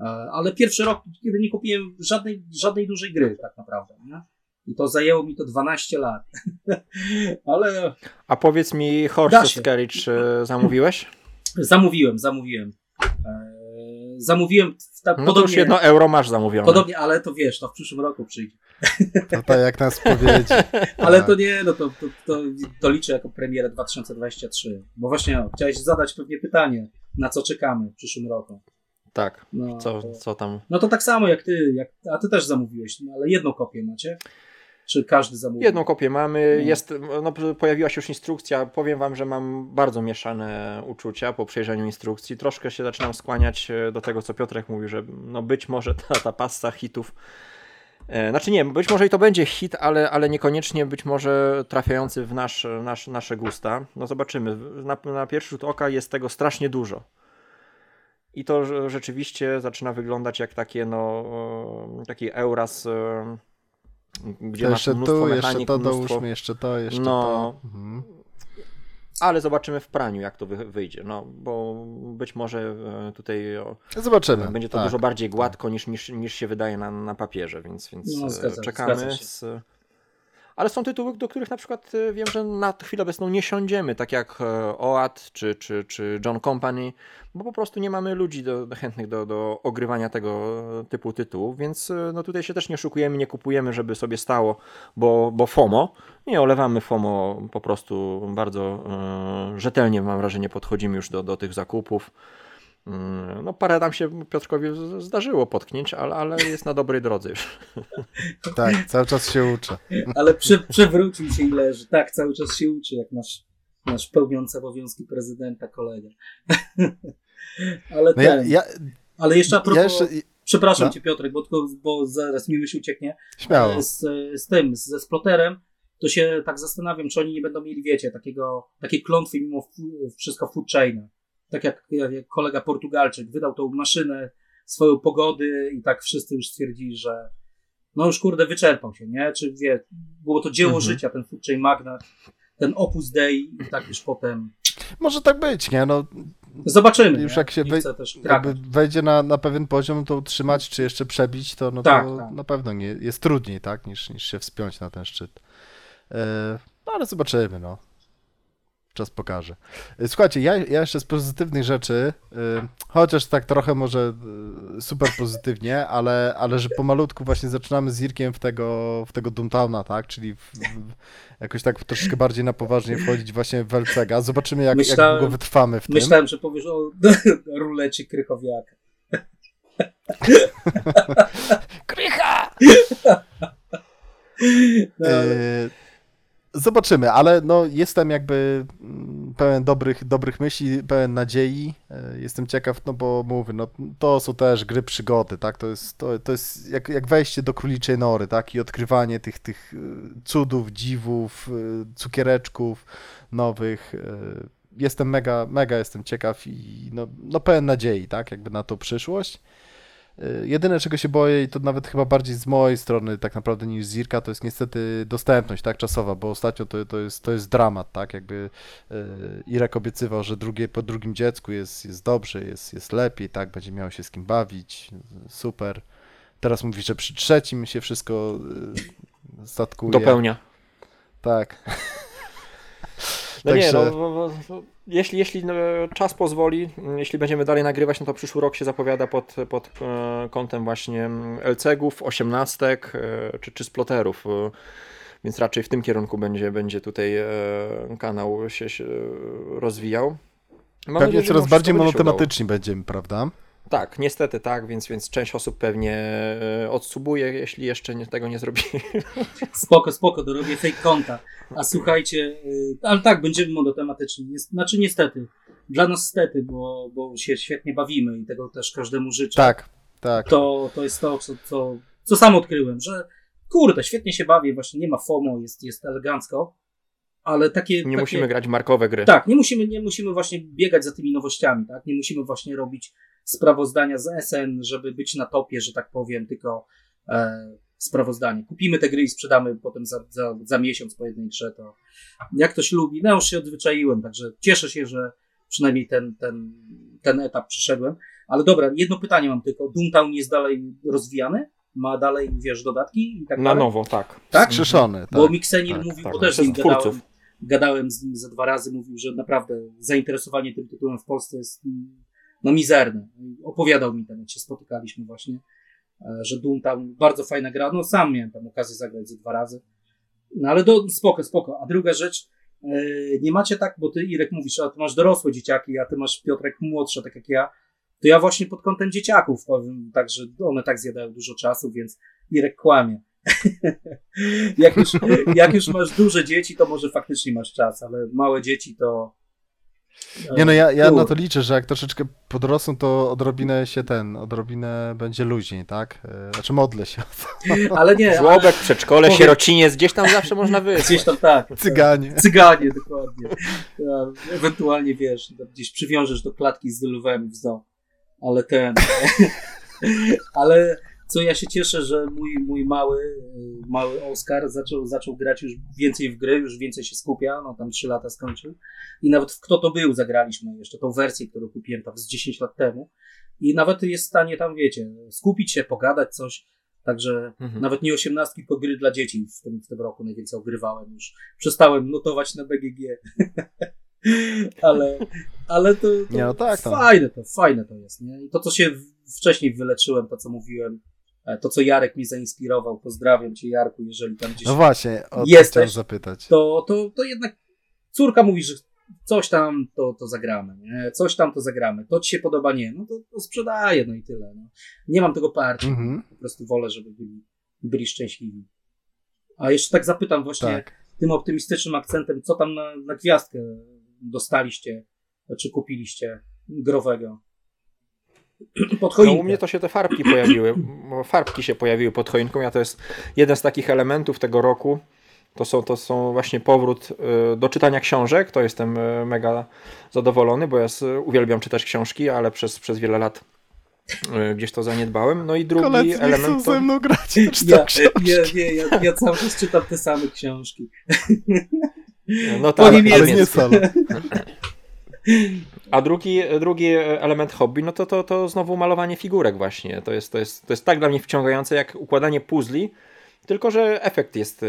S3: e, ale pierwszy rok, kiedy nie kupiłem żadnej, żadnej dużej gry tak naprawdę, nie? I to zajęło mi to 12 lat. (laughs) ale
S1: A powiedz mi, Horse. Carriage e, zamówiłeś?
S3: zamówiłem, zamówiłem. Zamówiłem w ta,
S1: No to już
S3: podobnie,
S1: jedno euro masz zamówione.
S3: podobnie, ale to wiesz, to w przyszłym roku przyjdzie.
S2: To tak jak nas powiedzi. (laughs)
S3: Ale
S2: Tak.
S3: to nie, no to, to, to, to liczę jako premierę 2023. Bo właśnie no, chciałeś zadać pewnie pytanie, na co czekamy w przyszłym roku.
S1: Tak,
S3: No,
S1: co,
S3: to,
S1: co tam?
S3: no to tak samo jak ty, jak, a ty też zamówiłeś, no, ale jedną kopię macie? Czy każdy zamówił?
S1: Jedną kopię mamy,
S3: No.
S1: jest, no, pojawiła się już instrukcja, powiem wam, że mam bardzo mieszane uczucia po przejrzeniu instrukcji, troszkę się zaczynam skłaniać e, do tego, co Piotrek mówił, że no być może ta, ta pasta hitów, e, znaczy nie, być może i to będzie hit, ale, ale niekoniecznie być może trafiający w nasz, nasz, nasze gusta, no zobaczymy, na, na pierwszy rzut oka jest tego strasznie dużo. I to rzeczywiście zaczyna wyglądać jak takie, no, e, taki Euras, gdzie
S2: To
S1: masz
S2: jeszcze
S1: mnóstwo
S2: tu, jeszcze
S1: mechanik,
S2: to,
S1: mnóstwo...
S2: dołóżmy jeszcze to, jeszcze
S1: No.
S2: to. Mhm.
S1: Ale zobaczymy w praniu, jak to wy, wyjdzie. No, bo być może e, tutaj
S2: Zobaczymy.
S1: będzie to
S2: tak.
S1: dużo bardziej gładko niż, niż, niż się wydaje na, na papierze, więc, więc
S3: No,
S1: e,
S3: zgadza-
S1: czekamy.
S3: zgadza się.
S1: Z... Ale są tytuły, do których na przykład e, wiem, że na chwilę obecną nie siądziemy, tak jak e, OAT czy, czy, czy John Company, bo po prostu nie mamy ludzi do, chętnych do, do ogrywania tego typu tytułów, więc e, no tutaj się też nie szukujemy, nie kupujemy, żeby sobie stało, bo, bo FOMO. Nie olewamy FOMO, po prostu bardzo e, rzetelnie mam wrażenie podchodzimy już do, do tych zakupów. Mm, No parę tam się Piotrkowi zdarzyło potknięć, ale, ale jest na dobrej drodze już. (laughs)
S2: Tak, cały czas się uczę. (laughs)
S3: Ale prze, przewrócił się i leży. Tak, cały czas się uczy, jak nasz, nasz pełniący obowiązki prezydenta kolega. (laughs) ale
S2: No ja,
S3: ten,
S2: ja,
S3: ale jeszcze a propos,
S2: ja jeszcze,
S3: przepraszam
S2: No.
S3: cię Piotrek, bo, tylko, bo zaraz mi myśl ucieknie.
S2: Śmiało.
S3: Z, z tym, ze sploterem, to się tak zastanawiam, czy oni nie będą mieli, wiecie, takiego, takiej klątwy mimo wszystko food chaina. Tak jak, jak kolega Portugalczyk wydał tą maszynę, swoją pogody i tak wszyscy już stwierdzili, że no już kurde wyczerpał się, nie? Czy wie, było to dzieło
S1: Mhm.
S3: życia, ten food chain magnat, ten opus dei i tak już potem
S2: Może tak być, nie? No,
S3: zobaczymy.
S2: Już
S3: nie?
S2: jak się
S3: krakać.
S2: wejdzie na, na pewien poziom, to utrzymać, czy jeszcze przebić, to, no
S3: Tak,
S2: to
S3: tak.
S2: na pewno nie, jest trudniej, tak, niż, niż się wspiąć na ten szczyt. E, no ale zobaczymy, no. Czas pokaże. E, Słuchajcie, ja, ja jeszcze z pozytywnych rzeczy, e, chociaż tak trochę może e, super pozytywnie, ale, ale że pomalutku właśnie zaczynamy z Irkiem w tego, w tego Doomtowna, tak, czyli w, w, jakoś tak troszeczkę bardziej na poważnie wchodzić właśnie w Elcega. Zobaczymy, jak, jak
S3: Myślałem-
S2: długo wytrwamy w tym.
S3: Myślałem, że powiesz o (laughs) rulecie krychowiaka. (laughs)
S2: Krycha!
S3: No, ale...
S2: Zobaczymy, ale no jestem jakby mm, pełen dobrych, dobrych myśli, pełen nadziei. E, Jestem ciekaw, no bo mówię, no to są też gry przygody, tak? To jest, to, to jest jak, jak wejście do króliczej nory, tak? I odkrywanie tych, tych e, cudów, dziwów, e, cukiereczków nowych. Jestem mega, mega jestem ciekaw i no, no pełen nadziei, tak? Jakby na tą przyszłość. Y, Jedyne, czego się boję, i to nawet chyba bardziej z mojej strony, tak naprawdę niż z Irka, to jest niestety dostępność, tak, czasowa, bo ostatnio to, to, jest, to jest dramat, tak, jakby y, Irek obiecywał, że drugie, po drugim dziecku jest, jest dobrze, jest, jest lepiej, tak, będzie miał się z kim bawić, super. Teraz mówi, że przy trzecim się wszystko y, statkuje.
S1: Dopełnia.
S2: Tak.
S1: No nie,
S2: Także-
S1: no, no, no, no, jeśli, jeśli no, czas pozwoli, mm, jeśli będziemy dalej nagrywać, no to przyszły rok się zapowiada pod, pod e, kątem właśnie mm, LCG-ów, osiemnastek e, czy, czy sploterów. e, Więc raczej w tym kierunku będzie, będzie tutaj kanał się, się rozwijał. Mam
S2: Pewnie
S1: nadzieję,
S2: coraz bardziej monotematyczni będziemy, prawda?
S1: Tak, niestety tak, więc, więc część osób pewnie e, odsubuje, jeśli jeszcze nie, tego nie zrobi. (laughs)
S3: Spoko, spoko, dorobię fake konta. A słuchajcie, y, ale tak, będziemy monotematyczni. Znaczy niestety, dla nas stety, bo, bo się świetnie bawimy i tego też każdemu życzę.
S2: Tak, tak.
S3: To, to jest to, co, co, co sam odkryłem, że kurde, świetnie się bawię, właśnie nie ma FOMO, jest, jest elegancko, ale takie...
S1: Nie
S3: takie,
S1: musimy grać markowe gry.
S3: Tak, nie musimy, nie musimy właśnie biegać za tymi nowościami, tak? Nie musimy właśnie robić sprawozdania z SN, żeby być na topie, że tak powiem, tylko e, sprawozdanie. Kupimy te gry i sprzedamy potem za, za, za miesiąc po jednej grze, to jak ktoś lubi, no już się odzwyczaiłem, także cieszę się, że przynajmniej ten, ten, ten etap przeszedłem. Ale dobra, jedno pytanie mam tylko. Doomtown jest dalej rozwijany? Ma dalej, wiesz, dodatki i tak
S1: Na
S3: dalej?
S1: nowo, tak.
S3: Tak?
S2: Skrzeszony, tak.
S3: Bo Mixenil
S2: tak,
S3: mówił,
S2: tak.
S3: bo też z nim gadałem, gadałem z nim ze dwa razy, mówił, że naprawdę zainteresowanie tym tytułem w Polsce jest no mizerne. Opowiadał mi tam, jak się spotykaliśmy właśnie, e, że Doom tam bardzo fajna gra, no sam miałem tam okazję zagrać ze dwa razy. No ale do, spoko, spoko. A druga rzecz, e, nie macie tak, bo ty Irek mówisz, a ty masz dorosłe dzieciaki, a ty masz Piotrek młodsze, tak jak ja, to ja właśnie pod kątem dzieciaków powiem tak, że one tak zjadają dużo czasu, więc Irek kłamie. (laughs) jak, już, jak już masz duże dzieci, to może faktycznie masz czas, ale małe dzieci to.
S2: Nie no, ja, ja na to liczę, że jak troszeczkę podrosną, to odrobinę się ten, odrobinę będzie luźniej, tak? E, Znaczy modlę się. (laughs)
S3: Ale nie, ale
S1: Żłobek, przedszkole,
S3: Powiem-
S1: sierociniec, gdzieś tam zawsze można (laughs) wysłać.
S3: gdzieś tam tak.
S2: Cyganie.
S3: Cyganie, dokładnie. Ewentualnie wiesz, gdzieś przywiążesz do klatki z lwem w zoo. Ale ten. (laughs) ale co ja się cieszę, że mój, mój mały, y, mały Oskar zaczął, zaczął grać już więcej w gry, już więcej się skupia, no tam 3 lata skończył. I nawet w Kto to był zagraliśmy jeszcze, tą wersję, którą kupiłem tam z 10 lat temu. I nawet jest w stanie tam, wiecie, skupić się, pogadać coś. Także
S1: Mhm.
S3: nawet nie 18, tylko gry dla dzieci w tym, w tym roku najwięcej ogrywałem już. Przestałem notować na BGG. (laughs) ale, ale to, to
S2: Nie, no tak, no.
S3: fajne to, fajne to jest, nie? I to, co się wcześniej wyleczyłem, to co mówiłem, to co Jarek mnie zainspirował, pozdrawiam cię Jarku, jeżeli tam gdzieś
S2: No właśnie, o
S3: Jesteś.
S2: zapytać.
S3: to, to, to jednak córka mówi, że coś tam to, to zagramy, nie? coś tam to zagramy, to ci się podoba, nie, no to, to sprzedaję, no i tyle. No. Nie mam tego parcia,
S2: Mhm,
S3: po prostu wolę, żeby byli, byli szczęśliwi. A jeszcze tak zapytam właśnie
S2: tak.
S3: tym optymistycznym akcentem, co tam na, na gwiazdkę dostaliście, czy kupiliście growego? Pod
S1: No,
S3: choinkę.
S1: u mnie to się te farbki pojawiły. Farbki się pojawiły pod choinką. Ja to jest jeden z takich elementów tego roku. To są, to są właśnie powrót y, do czytania książek. To jestem y, mega zadowolony, bo ja uwielbiam czytać książki, ale przez, przez wiele lat y, gdzieś to zaniedbałem. No i drugi
S2: Koledzy nie chcą
S1: element to...
S2: ze mną grać, (laughs)
S3: Ja,
S2: książki.
S3: nie, ja, ja cały czas czytam te same książki.
S1: No tak,
S3: niemiecku.
S2: Ale nie solo. (laughs)
S1: A drugi, drugi element hobby, no to, to, to znowu malowanie figurek właśnie. To jest, to, jest, to jest tak dla mnie wciągające jak układanie puzli, tylko że efekt jest e,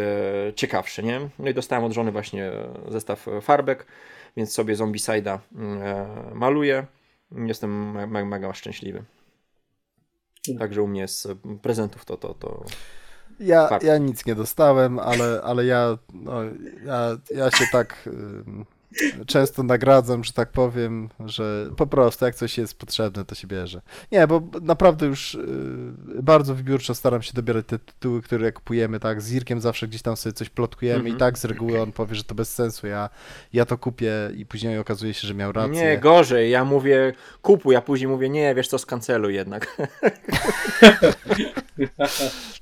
S1: ciekawszy, nie? No i dostałem od żony właśnie zestaw farbek, więc sobie Zombicide'a e, maluję. Jestem me- me- mega szczęśliwy. Także u mnie z prezentów to, to, to
S2: Ja, ja nic nie dostałem, ale, ale ja, no, ja, ja się tak często nagradzam, że tak powiem, że po prostu jak coś jest potrzebne, to się bierze. Nie, bo naprawdę już y, bardzo wybiórczo staram się dobierać te tytuły, które kupujemy, tak, z Irkiem zawsze gdzieś tam sobie coś plotkujemy
S1: Mhm.
S2: i tak z reguły on powie, że to bez sensu, ja, ja to kupię i później okazuje się, że miał rację.
S1: Nie, gorzej. Ja mówię kupuj, a później mówię nie, wiesz co, skanceluj jednak. (laughs)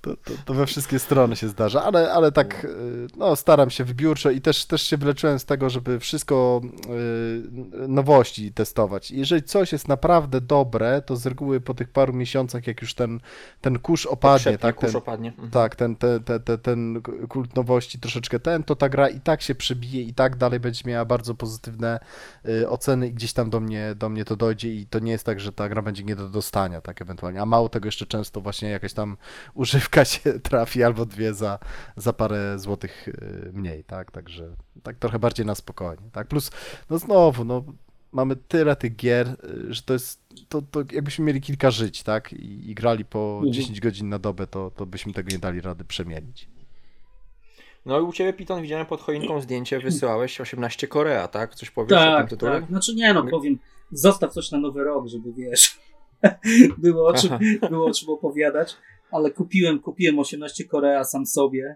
S2: To, to, to we wszystkie strony się zdarza, ale, ale tak y, no, staram się wybiórczo i też, też się wyleczyłem z tego, żeby wszystko y, nowości testować. Jeżeli coś jest naprawdę dobre, to z reguły po tych paru miesiącach, jak już ten, ten kurz opadnie, tak,
S1: kurz
S2: ten,
S1: opadnie. Mhm.
S2: tak, ten, te, te, te, ten kult nowości troszeczkę ten, to ta gra i tak się przebije i tak dalej będzie miała bardzo pozytywne y, oceny i gdzieś tam do mnie, do mnie to dojdzie i to nie jest tak, że ta gra będzie nie do dostania, tak ewentualnie. A mało tego jeszcze często właśnie jakaś tam (laughs) używka się trafi albo dwie za, za parę złotych y, mniej, tak, także tak trochę bardziej na spokojnie, tak. Plus, no znowu, no mamy tyle tych gier, y, że to jest, to, to jakbyśmy mieli kilka żyć, tak, i, i grali po
S3: Mhm.
S2: 10 godzin na dobę, to, to byśmy tego nie dali rady przemienić.
S1: No i u Ciebie, Piton, widziałem pod choinką zdjęcie, wysyłałeś 18 Korea, tak? Coś powiesz o tym
S3: Tak,
S1: tytule?
S3: tak. Znaczy nie no, powiem, zostaw coś na nowy rok, żeby wiesz, (laughs) było o czym,
S1: Aha.
S3: było o czym opowiadać, ale kupiłem, kupiłem 18 Korea sam sobie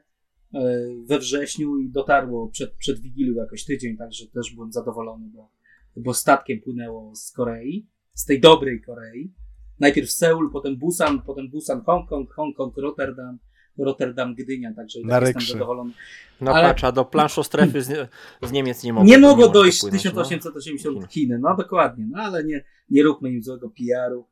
S3: we wrześniu i dotarło przed, przed Wigilią jakoś tydzień, także też byłem zadowolony, bo, bo statkiem płynęło z Korei, z tej dobrej Korei. Najpierw Seul, potem Busan, potem Busan, Hongkong, Hongkong, Rotterdam, Rotterdam, Gdynia, także i
S2: Na
S3: tak jestem zadowolony.
S1: No
S3: Ale-
S1: patrz, a do planszostrefy z, z Niemiec nie mogło.
S3: Nie mogło dojść
S1: dopłynąć,
S3: 1880
S1: Chiny.
S3: Chiny, no dokładnie, no ale nie, nie róbmy im złego PR-u.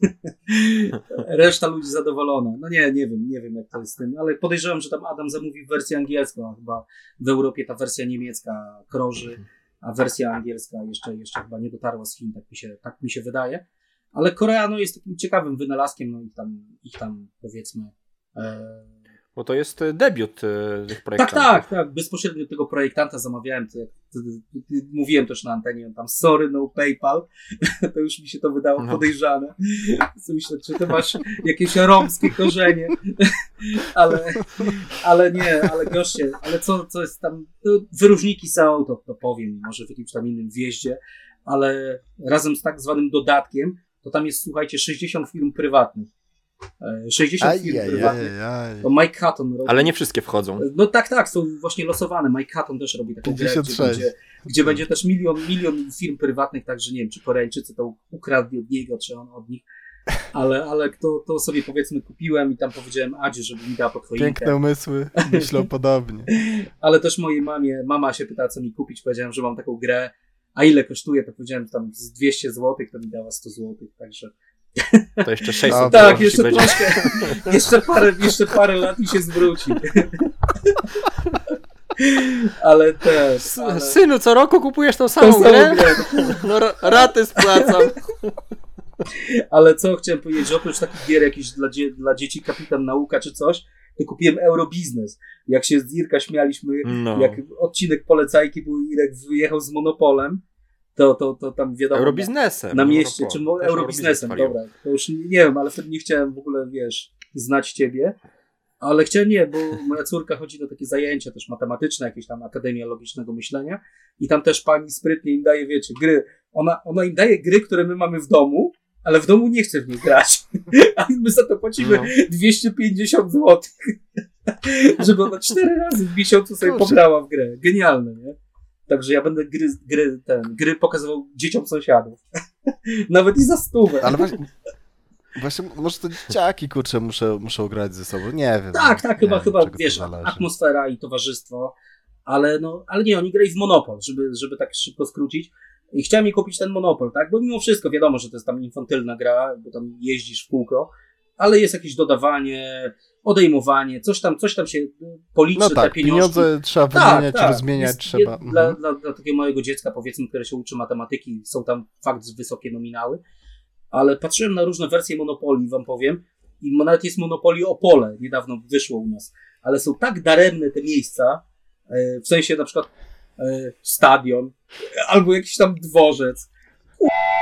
S3: (laughs) Reszta ludzi zadowolona. No nie, nie wiem, nie wiem jak to jest z tym, ale podejrzewam, że tam Adam zamówił wersję angielską, chyba w Europie ta wersja niemiecka krąży, a wersja angielska jeszcze, jeszcze chyba nie dotarła z Chin, tak mi się, tak mi się wydaje. Ale Korea no, jest takim ciekawym wynalazkiem, no ich tam, ich tam powiedzmy. E,
S1: Bo to jest e, debiut e, tych
S3: tak,
S1: projektów.
S3: tak, tak. Bezpośrednio tego projektanta zamawiałem. To mówiłem też na antenie, tam sorry, no PayPal. (laughs) To już mi się to wydało
S1: No.
S3: podejrzane. Co myślę, czy ty masz jakieś romskie korzenie? (laughs) Ale, ale nie, ale goście, ale co, co jest tam, wyróżniki są, to, to powiem, może w jakimś tam innym wjeździe, ale razem z tak zwanym dodatkiem, to tam jest, słuchajcie, 60 firm prywatnych. E, 60 firm prywatnych.
S2: Ajajaj.
S3: To Mike Hutton robi.
S1: Ale nie wszystkie wchodzą.
S3: No tak, tak, są właśnie losowane. Mike Hutton też robi taką grę, gdzie
S2: 56.
S3: będzie, gdzie będzie też milion, milion firm prywatnych, także nie wiem, czy Koreańczycy to ukradli od niego, czy on od nich. Ale, ale to, to sobie powiedzmy kupiłem i tam powiedziałem Adzie, żeby mi dała pod choinkę.
S2: Piękne umysły (laughs) myślą podobnie.
S3: Ale też mojej mamie, mama się pytała, co mi kupić. Powiedziałem, że mam taką grę. A ile kosztuje? To powiedziałem że tam z 200 zł, to mi dała 100 zł, także.
S1: To jeszcze 600
S2: Tak,
S3: Tak, jeszcze
S1: będzie.
S3: troszkę. (laughs) Jeszcze parę, jeszcze parę lat i się zwróci. Ale też. Ale...
S1: Synu, co roku kupujesz tą
S3: Tą
S1: samą
S3: samą
S1: grę? No ra- raty spłacam.
S3: Ale co chciałem powiedzieć, że oprócz takich gier jakichś dla, dzie dla dzieci, kapitan nauka czy coś, to kupiłem Eurobiznes. Jak się z Irka śmialiśmy,
S1: No.
S3: jak odcinek polecajki był, Irek wyjechał z Monopolem, to, to, to tam wiadomo.
S1: Eurobiznesem.
S3: Na mieście, czy
S1: Też
S3: Eurobiznesem,
S1: Eurobiznes
S3: dobra. To już nie, nie wiem, ale wtedy nie chciałem w ogóle, wiesz, znać ciebie. Ale chciałem nie, bo moja córka chodzi na takie zajęcia też matematyczne, jakieś tam Akademia Logicznego Myślenia i tam też pani sprytnie im daje, wiecie, gry. Ona, ona im daje gry, które my mamy w domu, ale w domu nie chce w nich grać. (laughs) A my za to płacimy
S1: No.
S3: 250 zł. (laughs) Żeby ona cztery razy w miesiącu sobie
S2: Kurczę.
S3: pograła w grę. Genialne, nie? Także ja będę gry, gry, ten, gry pokazywał dzieciom sąsiadów. (laughs) Nawet i za stówę.
S2: Ale właśnie, Właśnie, może to dzieciaki, kurczę, muszę, muszą grać ze sobą, nie wiem.
S3: Tak, tak, chyba,
S2: wiem,
S3: chyba wiesz, atmosfera i towarzystwo, ale no, ale nie, oni grali w Monopol, żeby, żeby tak szybko skrócić. I chciałem mi kupić ten Monopol, tak? Bo mimo wszystko wiadomo, że to jest tam infantylna gra, bo tam jeździsz w kółko, ale jest jakieś dodawanie, odejmowanie, coś tam, coś tam się policzy,
S2: No
S3: te
S2: tak,
S3: pieniążki.
S2: pieniądze trzeba
S3: Tak,
S2: wymieniać,
S3: tak.
S2: rozmieniać
S3: Jest-
S2: trzeba.
S3: jest Dla,
S2: Mhm.
S3: dla, dla takiego małego dziecka, powiedzmy, które się uczy matematyki, są tam fakt wysokie nominały, ale patrzyłem na różne wersje Monopolii, wam powiem, i nawet jest Monopolii Opole, niedawno wyszło u nas, ale są tak daremne te miejsca, e, w sensie na przykład e, stadion, albo jakiś tam dworzec.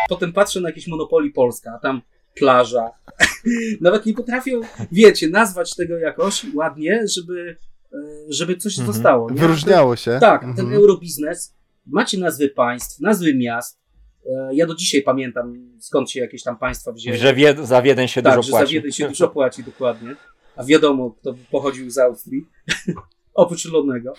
S3: Potem patrzę na jakieś Monopolii Polska, a tam plaża. (laughs) Nawet nie potrafią, wiecie, nazwać tego jakoś ładnie, żeby, e, żeby coś
S1: Mhm.
S3: zostało. nie?
S2: Wyróżniało się.
S3: Tak, ten
S2: Mhm.
S3: eurobiznes, macie nazwy państw, nazwy miast. E, Ja do dzisiaj pamiętam, skąd się jakieś tam państwa wzięły.
S1: Że wie, za Wiedeń się
S3: tak,
S1: dużo
S3: że za
S1: płaci.
S3: Wiedeń się dużo płaci, dokładnie. A wiadomo, kto pochodził z Austrii. (laughs) Oprócz Lodnego.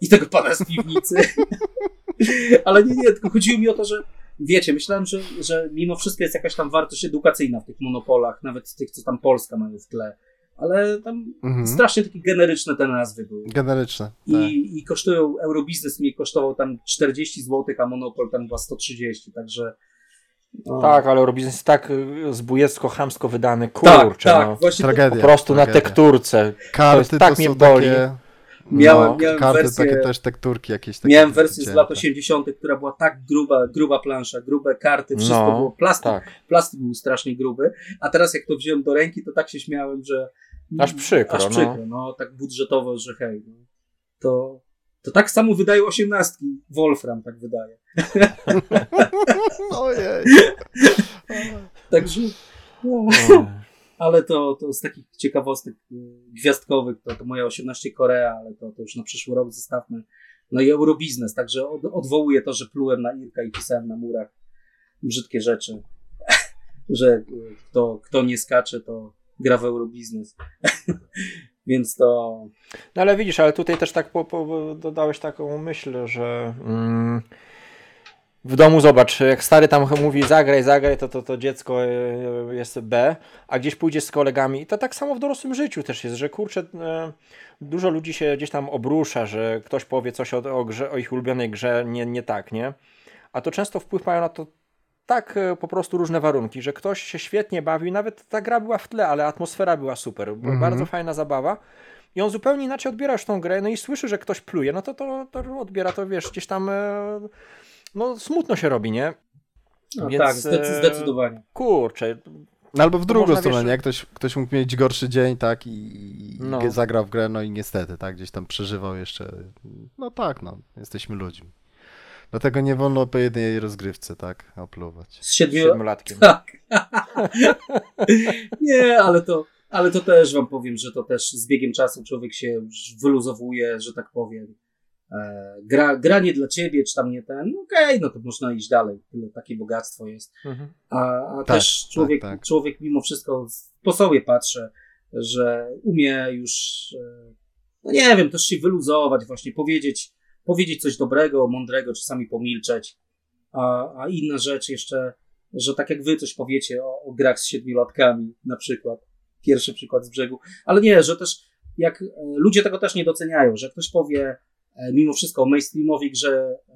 S3: I tego pana z piwnicy. (laughs) Ale nie, nie, tylko chodziło mi o to, że wiecie, myślałem, że, że mimo wszystko jest jakaś tam wartość edukacyjna w tych monopolach, nawet tych, co tam Polska mają w tle. Ale tam
S2: Mhm.
S3: strasznie takie generyczne te nazwy były.
S2: Generyczne. Tak.
S3: I, I kosztują, Eurobiznes mi kosztował tam 40 zł, a Monopol tam chyba 130, także... no.
S1: Tak, ale Eurobiznes jest tak y, zbójecko-chamsko wydany,
S3: tak,
S1: kurczę,
S3: tak,
S1: no.
S3: właśnie to,
S2: Tragedia.
S1: Po prostu na
S2: tragedia.
S1: tekturce.
S2: Karty
S1: tak
S2: to
S1: mnie
S2: są
S1: boli.
S2: takie...
S3: Miałem-
S2: no,
S3: miałem
S2: karty
S3: wersję-
S2: takie też tekturki jakieś takie.
S3: miałem wersję z lat 80., która była tak gruba, gruba plansza, grube karty, wszystko
S1: No,
S3: było, plastyk,
S1: Tak.
S3: plastyk był strasznie gruby, a teraz jak to wziąłem do ręki, to tak się śmiałem, że...
S1: Aż przykro,
S3: Aż
S1: no.
S3: przykro, no, tak budżetowo, że hej, no, to... To tak samo wydają osiemnastki. Wolfram tak wydaje. (laughs) (laughs)
S2: Ojej.
S3: Także. No. Ale to, to z takich ciekawostek y, gwiazdkowych, to, to moja 18 Korea, ale to, to już na przyszły rok zostawmy. No i Eurobiznes, także od, odwołuję to, że plułem na Irka i pisałem na murach brzydkie rzeczy. (laughs) że y, kto, kto nie skacze, to gra w Eurobiznes. (laughs) Więc to.
S1: No ale widzisz, ale tutaj też tak po, po, dodałeś taką myśl, że mm, w domu zobacz, jak stary tam mówi zagraj, zagraj, to to, to dziecko e, jest B, a gdzieś pójdzie z kolegami. I to tak samo w dorosłym życiu też jest, że kurczę, e, dużo ludzi się gdzieś tam obrusza, że ktoś powie coś o, o, grze, o ich ulubionej grze nie, nie tak, nie? A to często wpływ mają na to tak e, po prostu różne warunki, że ktoś się świetnie bawił, nawet ta gra była w tle, ale atmosfera była super, była
S2: Mhm.
S1: bardzo fajna zabawa. I on zupełnie inaczej odbiera już tą grę, no i słyszy, że ktoś pluje, no to, to, to odbiera to, wiesz, gdzieś tam, e, no smutno się robi, nie?
S3: No
S1: Więc,
S3: tak, zdecy-
S1: e,
S3: zdecydowanie.
S1: Kurczę,
S2: No albo w drugą stronę,
S1: wiesz-
S2: nie? Ktoś, ktoś mógł mieć gorszy dzień, tak, i,
S1: No.
S2: zagrał w grę, no i niestety, tak, gdzieś tam przeżywał jeszcze. No tak, no, jesteśmy ludźmi. Dlatego nie wolno po jednej rozgrywce, tak, opluwać.
S3: Z siedmiu.
S1: siedmiolatkiem.
S3: Tak. (laughs) Nie, ale to, ale to też wam powiem, że to też z biegiem czasu człowiek się wyluzowuje, że tak powiem. E, gra, gra nie dla ciebie, czy tam nie ten, no okej, no to można iść dalej. Tyle takie bogactwo jest.
S1: Mhm.
S3: A, a
S2: Tak,
S3: też człowiek,
S2: tak, tak.
S3: człowiek mimo wszystko po sobie patrzy, że umie już, e, no nie wiem, też się wyluzować, właśnie powiedzieć, powiedzieć coś dobrego, mądrego, czasami pomilczeć. A, a inna rzecz jeszcze, że tak jak wy coś powiecie o, o grach z siedmiolatkami, na przykład. Pierwszy przykład z brzegu. Ale nie, że też jak e, ludzie tego też nie doceniają, że ktoś powie mimo wszystko o mainstreamowej grze e,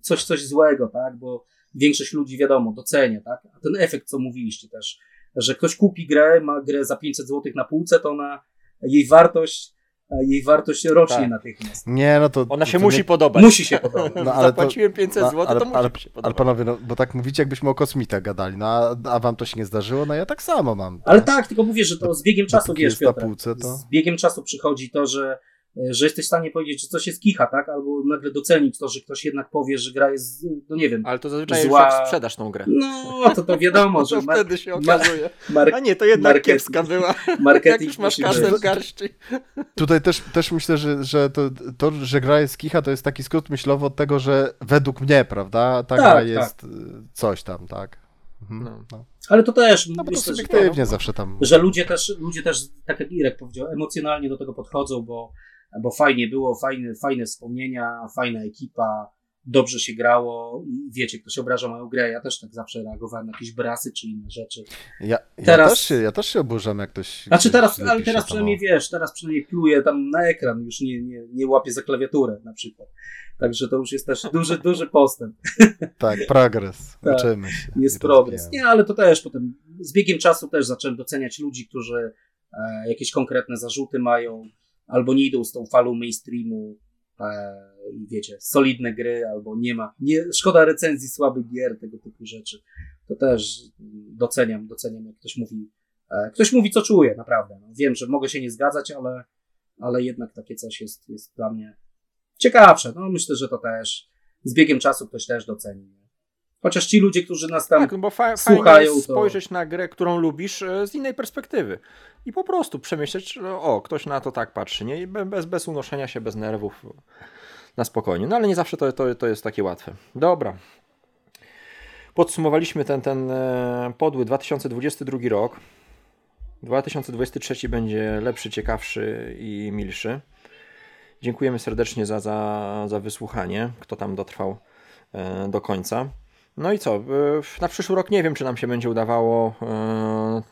S3: coś, coś złego, tak? Bo większość ludzi, wiadomo, docenia, tak? A ten efekt, co mówiliście też, że ktoś kupi grę, ma grę za 500 zł na półce, to ona, jej wartość, e, jej wartość rośnie
S1: Tak.
S3: natychmiast.
S2: Nie, no to...
S1: Ona się
S2: to
S1: musi
S2: nie,
S1: podobać.
S3: Musi się (laughs) podobać.
S2: No, ale
S1: Zapłaciłem 500
S2: no,
S1: zł,
S2: ale-
S1: to musi
S2: ale-
S1: się
S2: Ale
S1: podobać.
S2: panowie, no, bo tak mówicie, jakbyśmy o kosmitach gadali, no a, a wam to się nie zdarzyło, no ja tak samo mam.
S3: Ale tak, tylko mówię, że to z biegiem czasu, wiesz, Piotr,
S2: półce, to...
S3: z biegiem czasu przychodzi to, że, że jesteś w stanie powiedzieć, że coś jest kicha, tak? Albo nagle docenić to, że ktoś jednak powie, że gra jest, no nie wiem,
S1: Ale to zazwyczaj
S3: Zła-
S1: już jak sprzedasz tą grę.
S3: no to to wiadomo, (laughs) że
S1: To
S3: mar-
S1: wtedy się okazuje.
S3: mar-
S1: A nie, to jednak
S3: marketing-
S1: kiepska była. (laughs) Jak
S3: marketing
S1: już masz
S3: być.
S1: w garści.
S2: Tutaj też, też myślę, że, że to, to, że gra jest kicha, to jest taki skrót myślowy od tego, że według mnie, prawda, ta
S3: Tak,
S2: gra
S3: tak.
S2: jest y, coś tam, tak. Mhm.
S1: No.
S2: No.
S3: Ale to też,
S2: no bo to
S3: myślę, że,
S2: subiektywnie zawsze tam...
S3: że ludzie też, ludzie też, tak jak Irek powiedział, emocjonalnie do tego podchodzą, bo, bo fajnie było, fajne, fajne wspomnienia, fajna ekipa, dobrze się grało wiecie, ktoś obraża moją grę. Ja też tak zawsze reagowałem na jakieś brasy czy inne rzeczy.
S2: Ja, ja,
S3: Teraz-
S2: też, się, ja też się oburzam, jak ktoś...
S3: Znaczy teraz, ale teraz przynajmniej wiesz, teraz przynajmniej pluję tam na ekran, już nie, nie, nie łapię za klawiaturę na przykład. Także to już jest też duży, duży postęp. (laughs)
S2: Tak, progres. (laughs)
S3: Tak.
S2: Uczymy się.
S3: Jest progres.
S2: rozwijamy.
S3: Nie, ale to też potem z biegiem czasu też zacząłem doceniać ludzi, którzy e, jakieś konkretne zarzuty mają, albo nie idą z tą falą mainstreamu e, i wiecie, solidne gry, albo nie ma. Nie, szkoda recenzji słabych gier, tego typu rzeczy. To też doceniam, doceniam, jak ktoś mówi, e, ktoś mówi, co czuje, naprawdę. No, wiem, że mogę się nie zgadzać, ale, ale jednak takie coś jest, jest dla mnie ciekawsze. No, myślę, że to też z biegiem czasu ktoś też doceni. Chociaż ci ludzie, którzy nas tam
S1: Tak, no bo fa-
S3: słuchają,
S1: jest
S3: to-
S1: spojrzeć na grę, którą lubisz e, z innej perspektywy. I po prostu przemyśleć, że o, ktoś na to tak patrzy, nie? I be- bez, bez unoszenia się, bez nerwów, na spokojnie. No ale nie zawsze to, to, to jest takie łatwe. Dobra. Podsumowaliśmy ten, ten e, podły 2022 rok. 2023 będzie lepszy, ciekawszy i milszy. Dziękujemy serdecznie za, za, za wysłuchanie, kto tam dotrwał e, do końca. No i co? e, Na przyszły rok nie wiem, czy nam się będzie udawało e,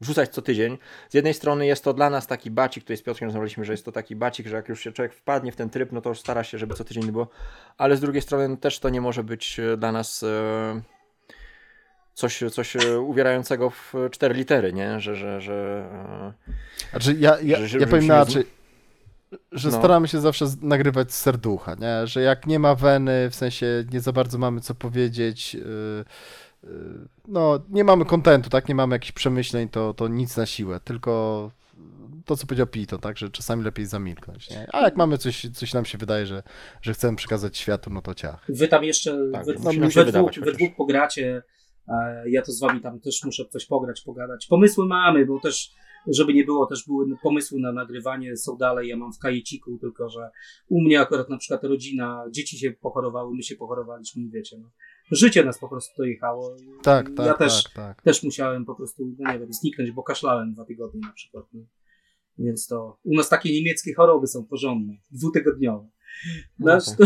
S1: wrzucać co tydzień. Z jednej strony jest to dla nas taki bacik, tutaj z Piotrkiem rozmawialiśmy, że jest to taki bacik, że jak już się człowiek wpadnie w ten tryb, no to już stara się, żeby co tydzień było, ale z drugiej strony też to nie może być e, dla nas coś, coś uwierającego w cztery litery, nie? Że, że, że
S2: Znaczy, ja, ja,
S1: Że-
S2: ja powiem inaczej, że
S1: No.
S2: staramy się zawsze nagrywać z serducha, nie? Że jak nie ma weny, w sensie nie za bardzo mamy co powiedzieć, yy, yy, no nie mamy kontentu, tak? Nie mamy jakichś przemyśleń, to, to nic na siłę, tylko to, co powiedział Pito, tak? Że czasami lepiej zamilknąć, nie? A jak mamy coś, coś nam się wydaje, że, że chcemy przekazać światu, no to ciach.
S3: Wy tam jeszcze
S1: Tak,
S3: we,
S1: nam
S3: we,
S1: się
S3: dwóch, we dwóch pogracie. e, Ja to z wami tam też muszę coś pograć, pogadać. Pomysły mamy, bo też, żeby nie było, też były pomysły na nagrywanie, są dalej. Ja mam w kajeciku, tylko że u mnie akurat na przykład rodzina, dzieci się pochorowały, my się pochorowaliśmy, wiecie. No. Życie nas po prostu dojechało. i
S2: Tak,
S3: ja
S2: tak,
S3: też,
S2: tak, tak.
S3: też musiałem po prostu, no nie wiem, zniknąć, bo kaszlałem dwa tygodnie na przykład. No. Więc to u nas takie niemieckie choroby są porządne, dwutygodniowe.
S1: No
S3: No, to,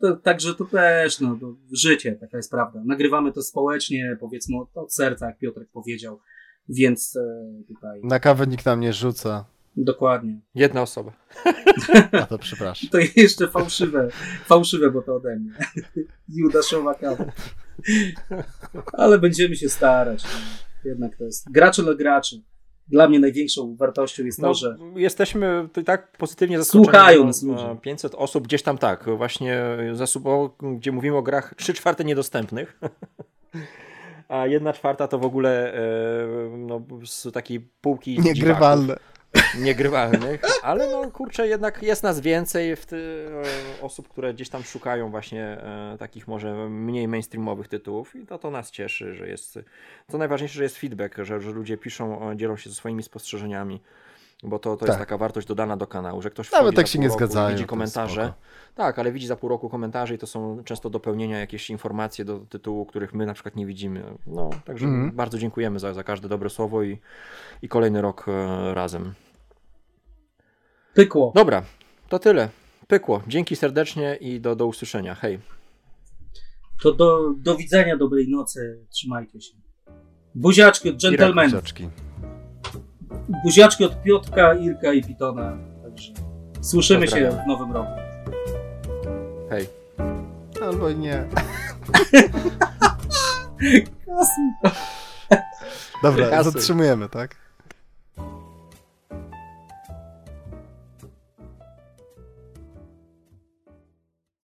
S3: (laughs) to, także to też, no, to życie, taka jest prawda. Nagrywamy to społecznie, powiedzmy od, od serca, jak Piotrek powiedział, więc e, tutaj
S2: Na kawę nikt nam nie rzuca,
S3: dokładnie.
S1: jedna osoba. (laughs)
S2: a to przepraszam.
S3: To jeszcze fałszywe, fałszywe, bo to ode mnie. (laughs) Judaszowa kawa. Ale będziemy się starać. Jednak to jest gracze dla graczy. Dla mnie największą wartością jest to,
S1: No,
S3: że
S1: jesteśmy tutaj tak pozytywnie zaskoczeni.
S3: Słuchają nas ludzie.
S1: e, 500 osób gdzieś tam tak, właśnie zasubowało, gdzie mówimy o grach 3 czwarte niedostępnych. (laughs) A jedna czwarta to w ogóle e, no, z takiej półki
S2: Niegrywalne.
S1: niegrywalnych, ale no kurczę, jednak jest nas więcej w ty, e, osób, które gdzieś tam szukają właśnie e, takich może mniej mainstreamowych tytułów i to, to nas cieszy, że jest, to najważniejsze, że jest feedback, że, że ludzie piszą, dzielą się ze swoimi spostrzeżeniami, bo to, to jest
S2: Tak.
S1: taka wartość dodana do kanału, że ktoś
S2: Nawet
S1: za
S2: się
S1: pół
S2: nie
S1: roku,
S2: zgadzają,
S1: widzi
S2: jest
S1: komentarze, tak, ale widzi za pół roku komentarze i to są często dopełnienia, jakieś informacje do tytułu, których my na przykład nie widzimy. No, także
S2: Mhm.
S1: bardzo dziękujemy za, za każde dobre słowo i, i kolejny rok e, razem.
S3: pykło.
S1: Dobra, to tyle. Pykło. Dzięki serdecznie i do, do usłyszenia. Hej.
S3: To do, do widzenia, dobrej nocy. Trzymajcie się. Buziaczki od dżentelmenów.
S2: Buziaczki.
S3: Buziaczki od Piotrka, Irka i Pitona. Także słyszymy się w nowym roku.
S1: Hej.
S2: Albo i nie. (laughs)
S3: Kasuj.
S2: Dobra, zatrzymujemy, tak?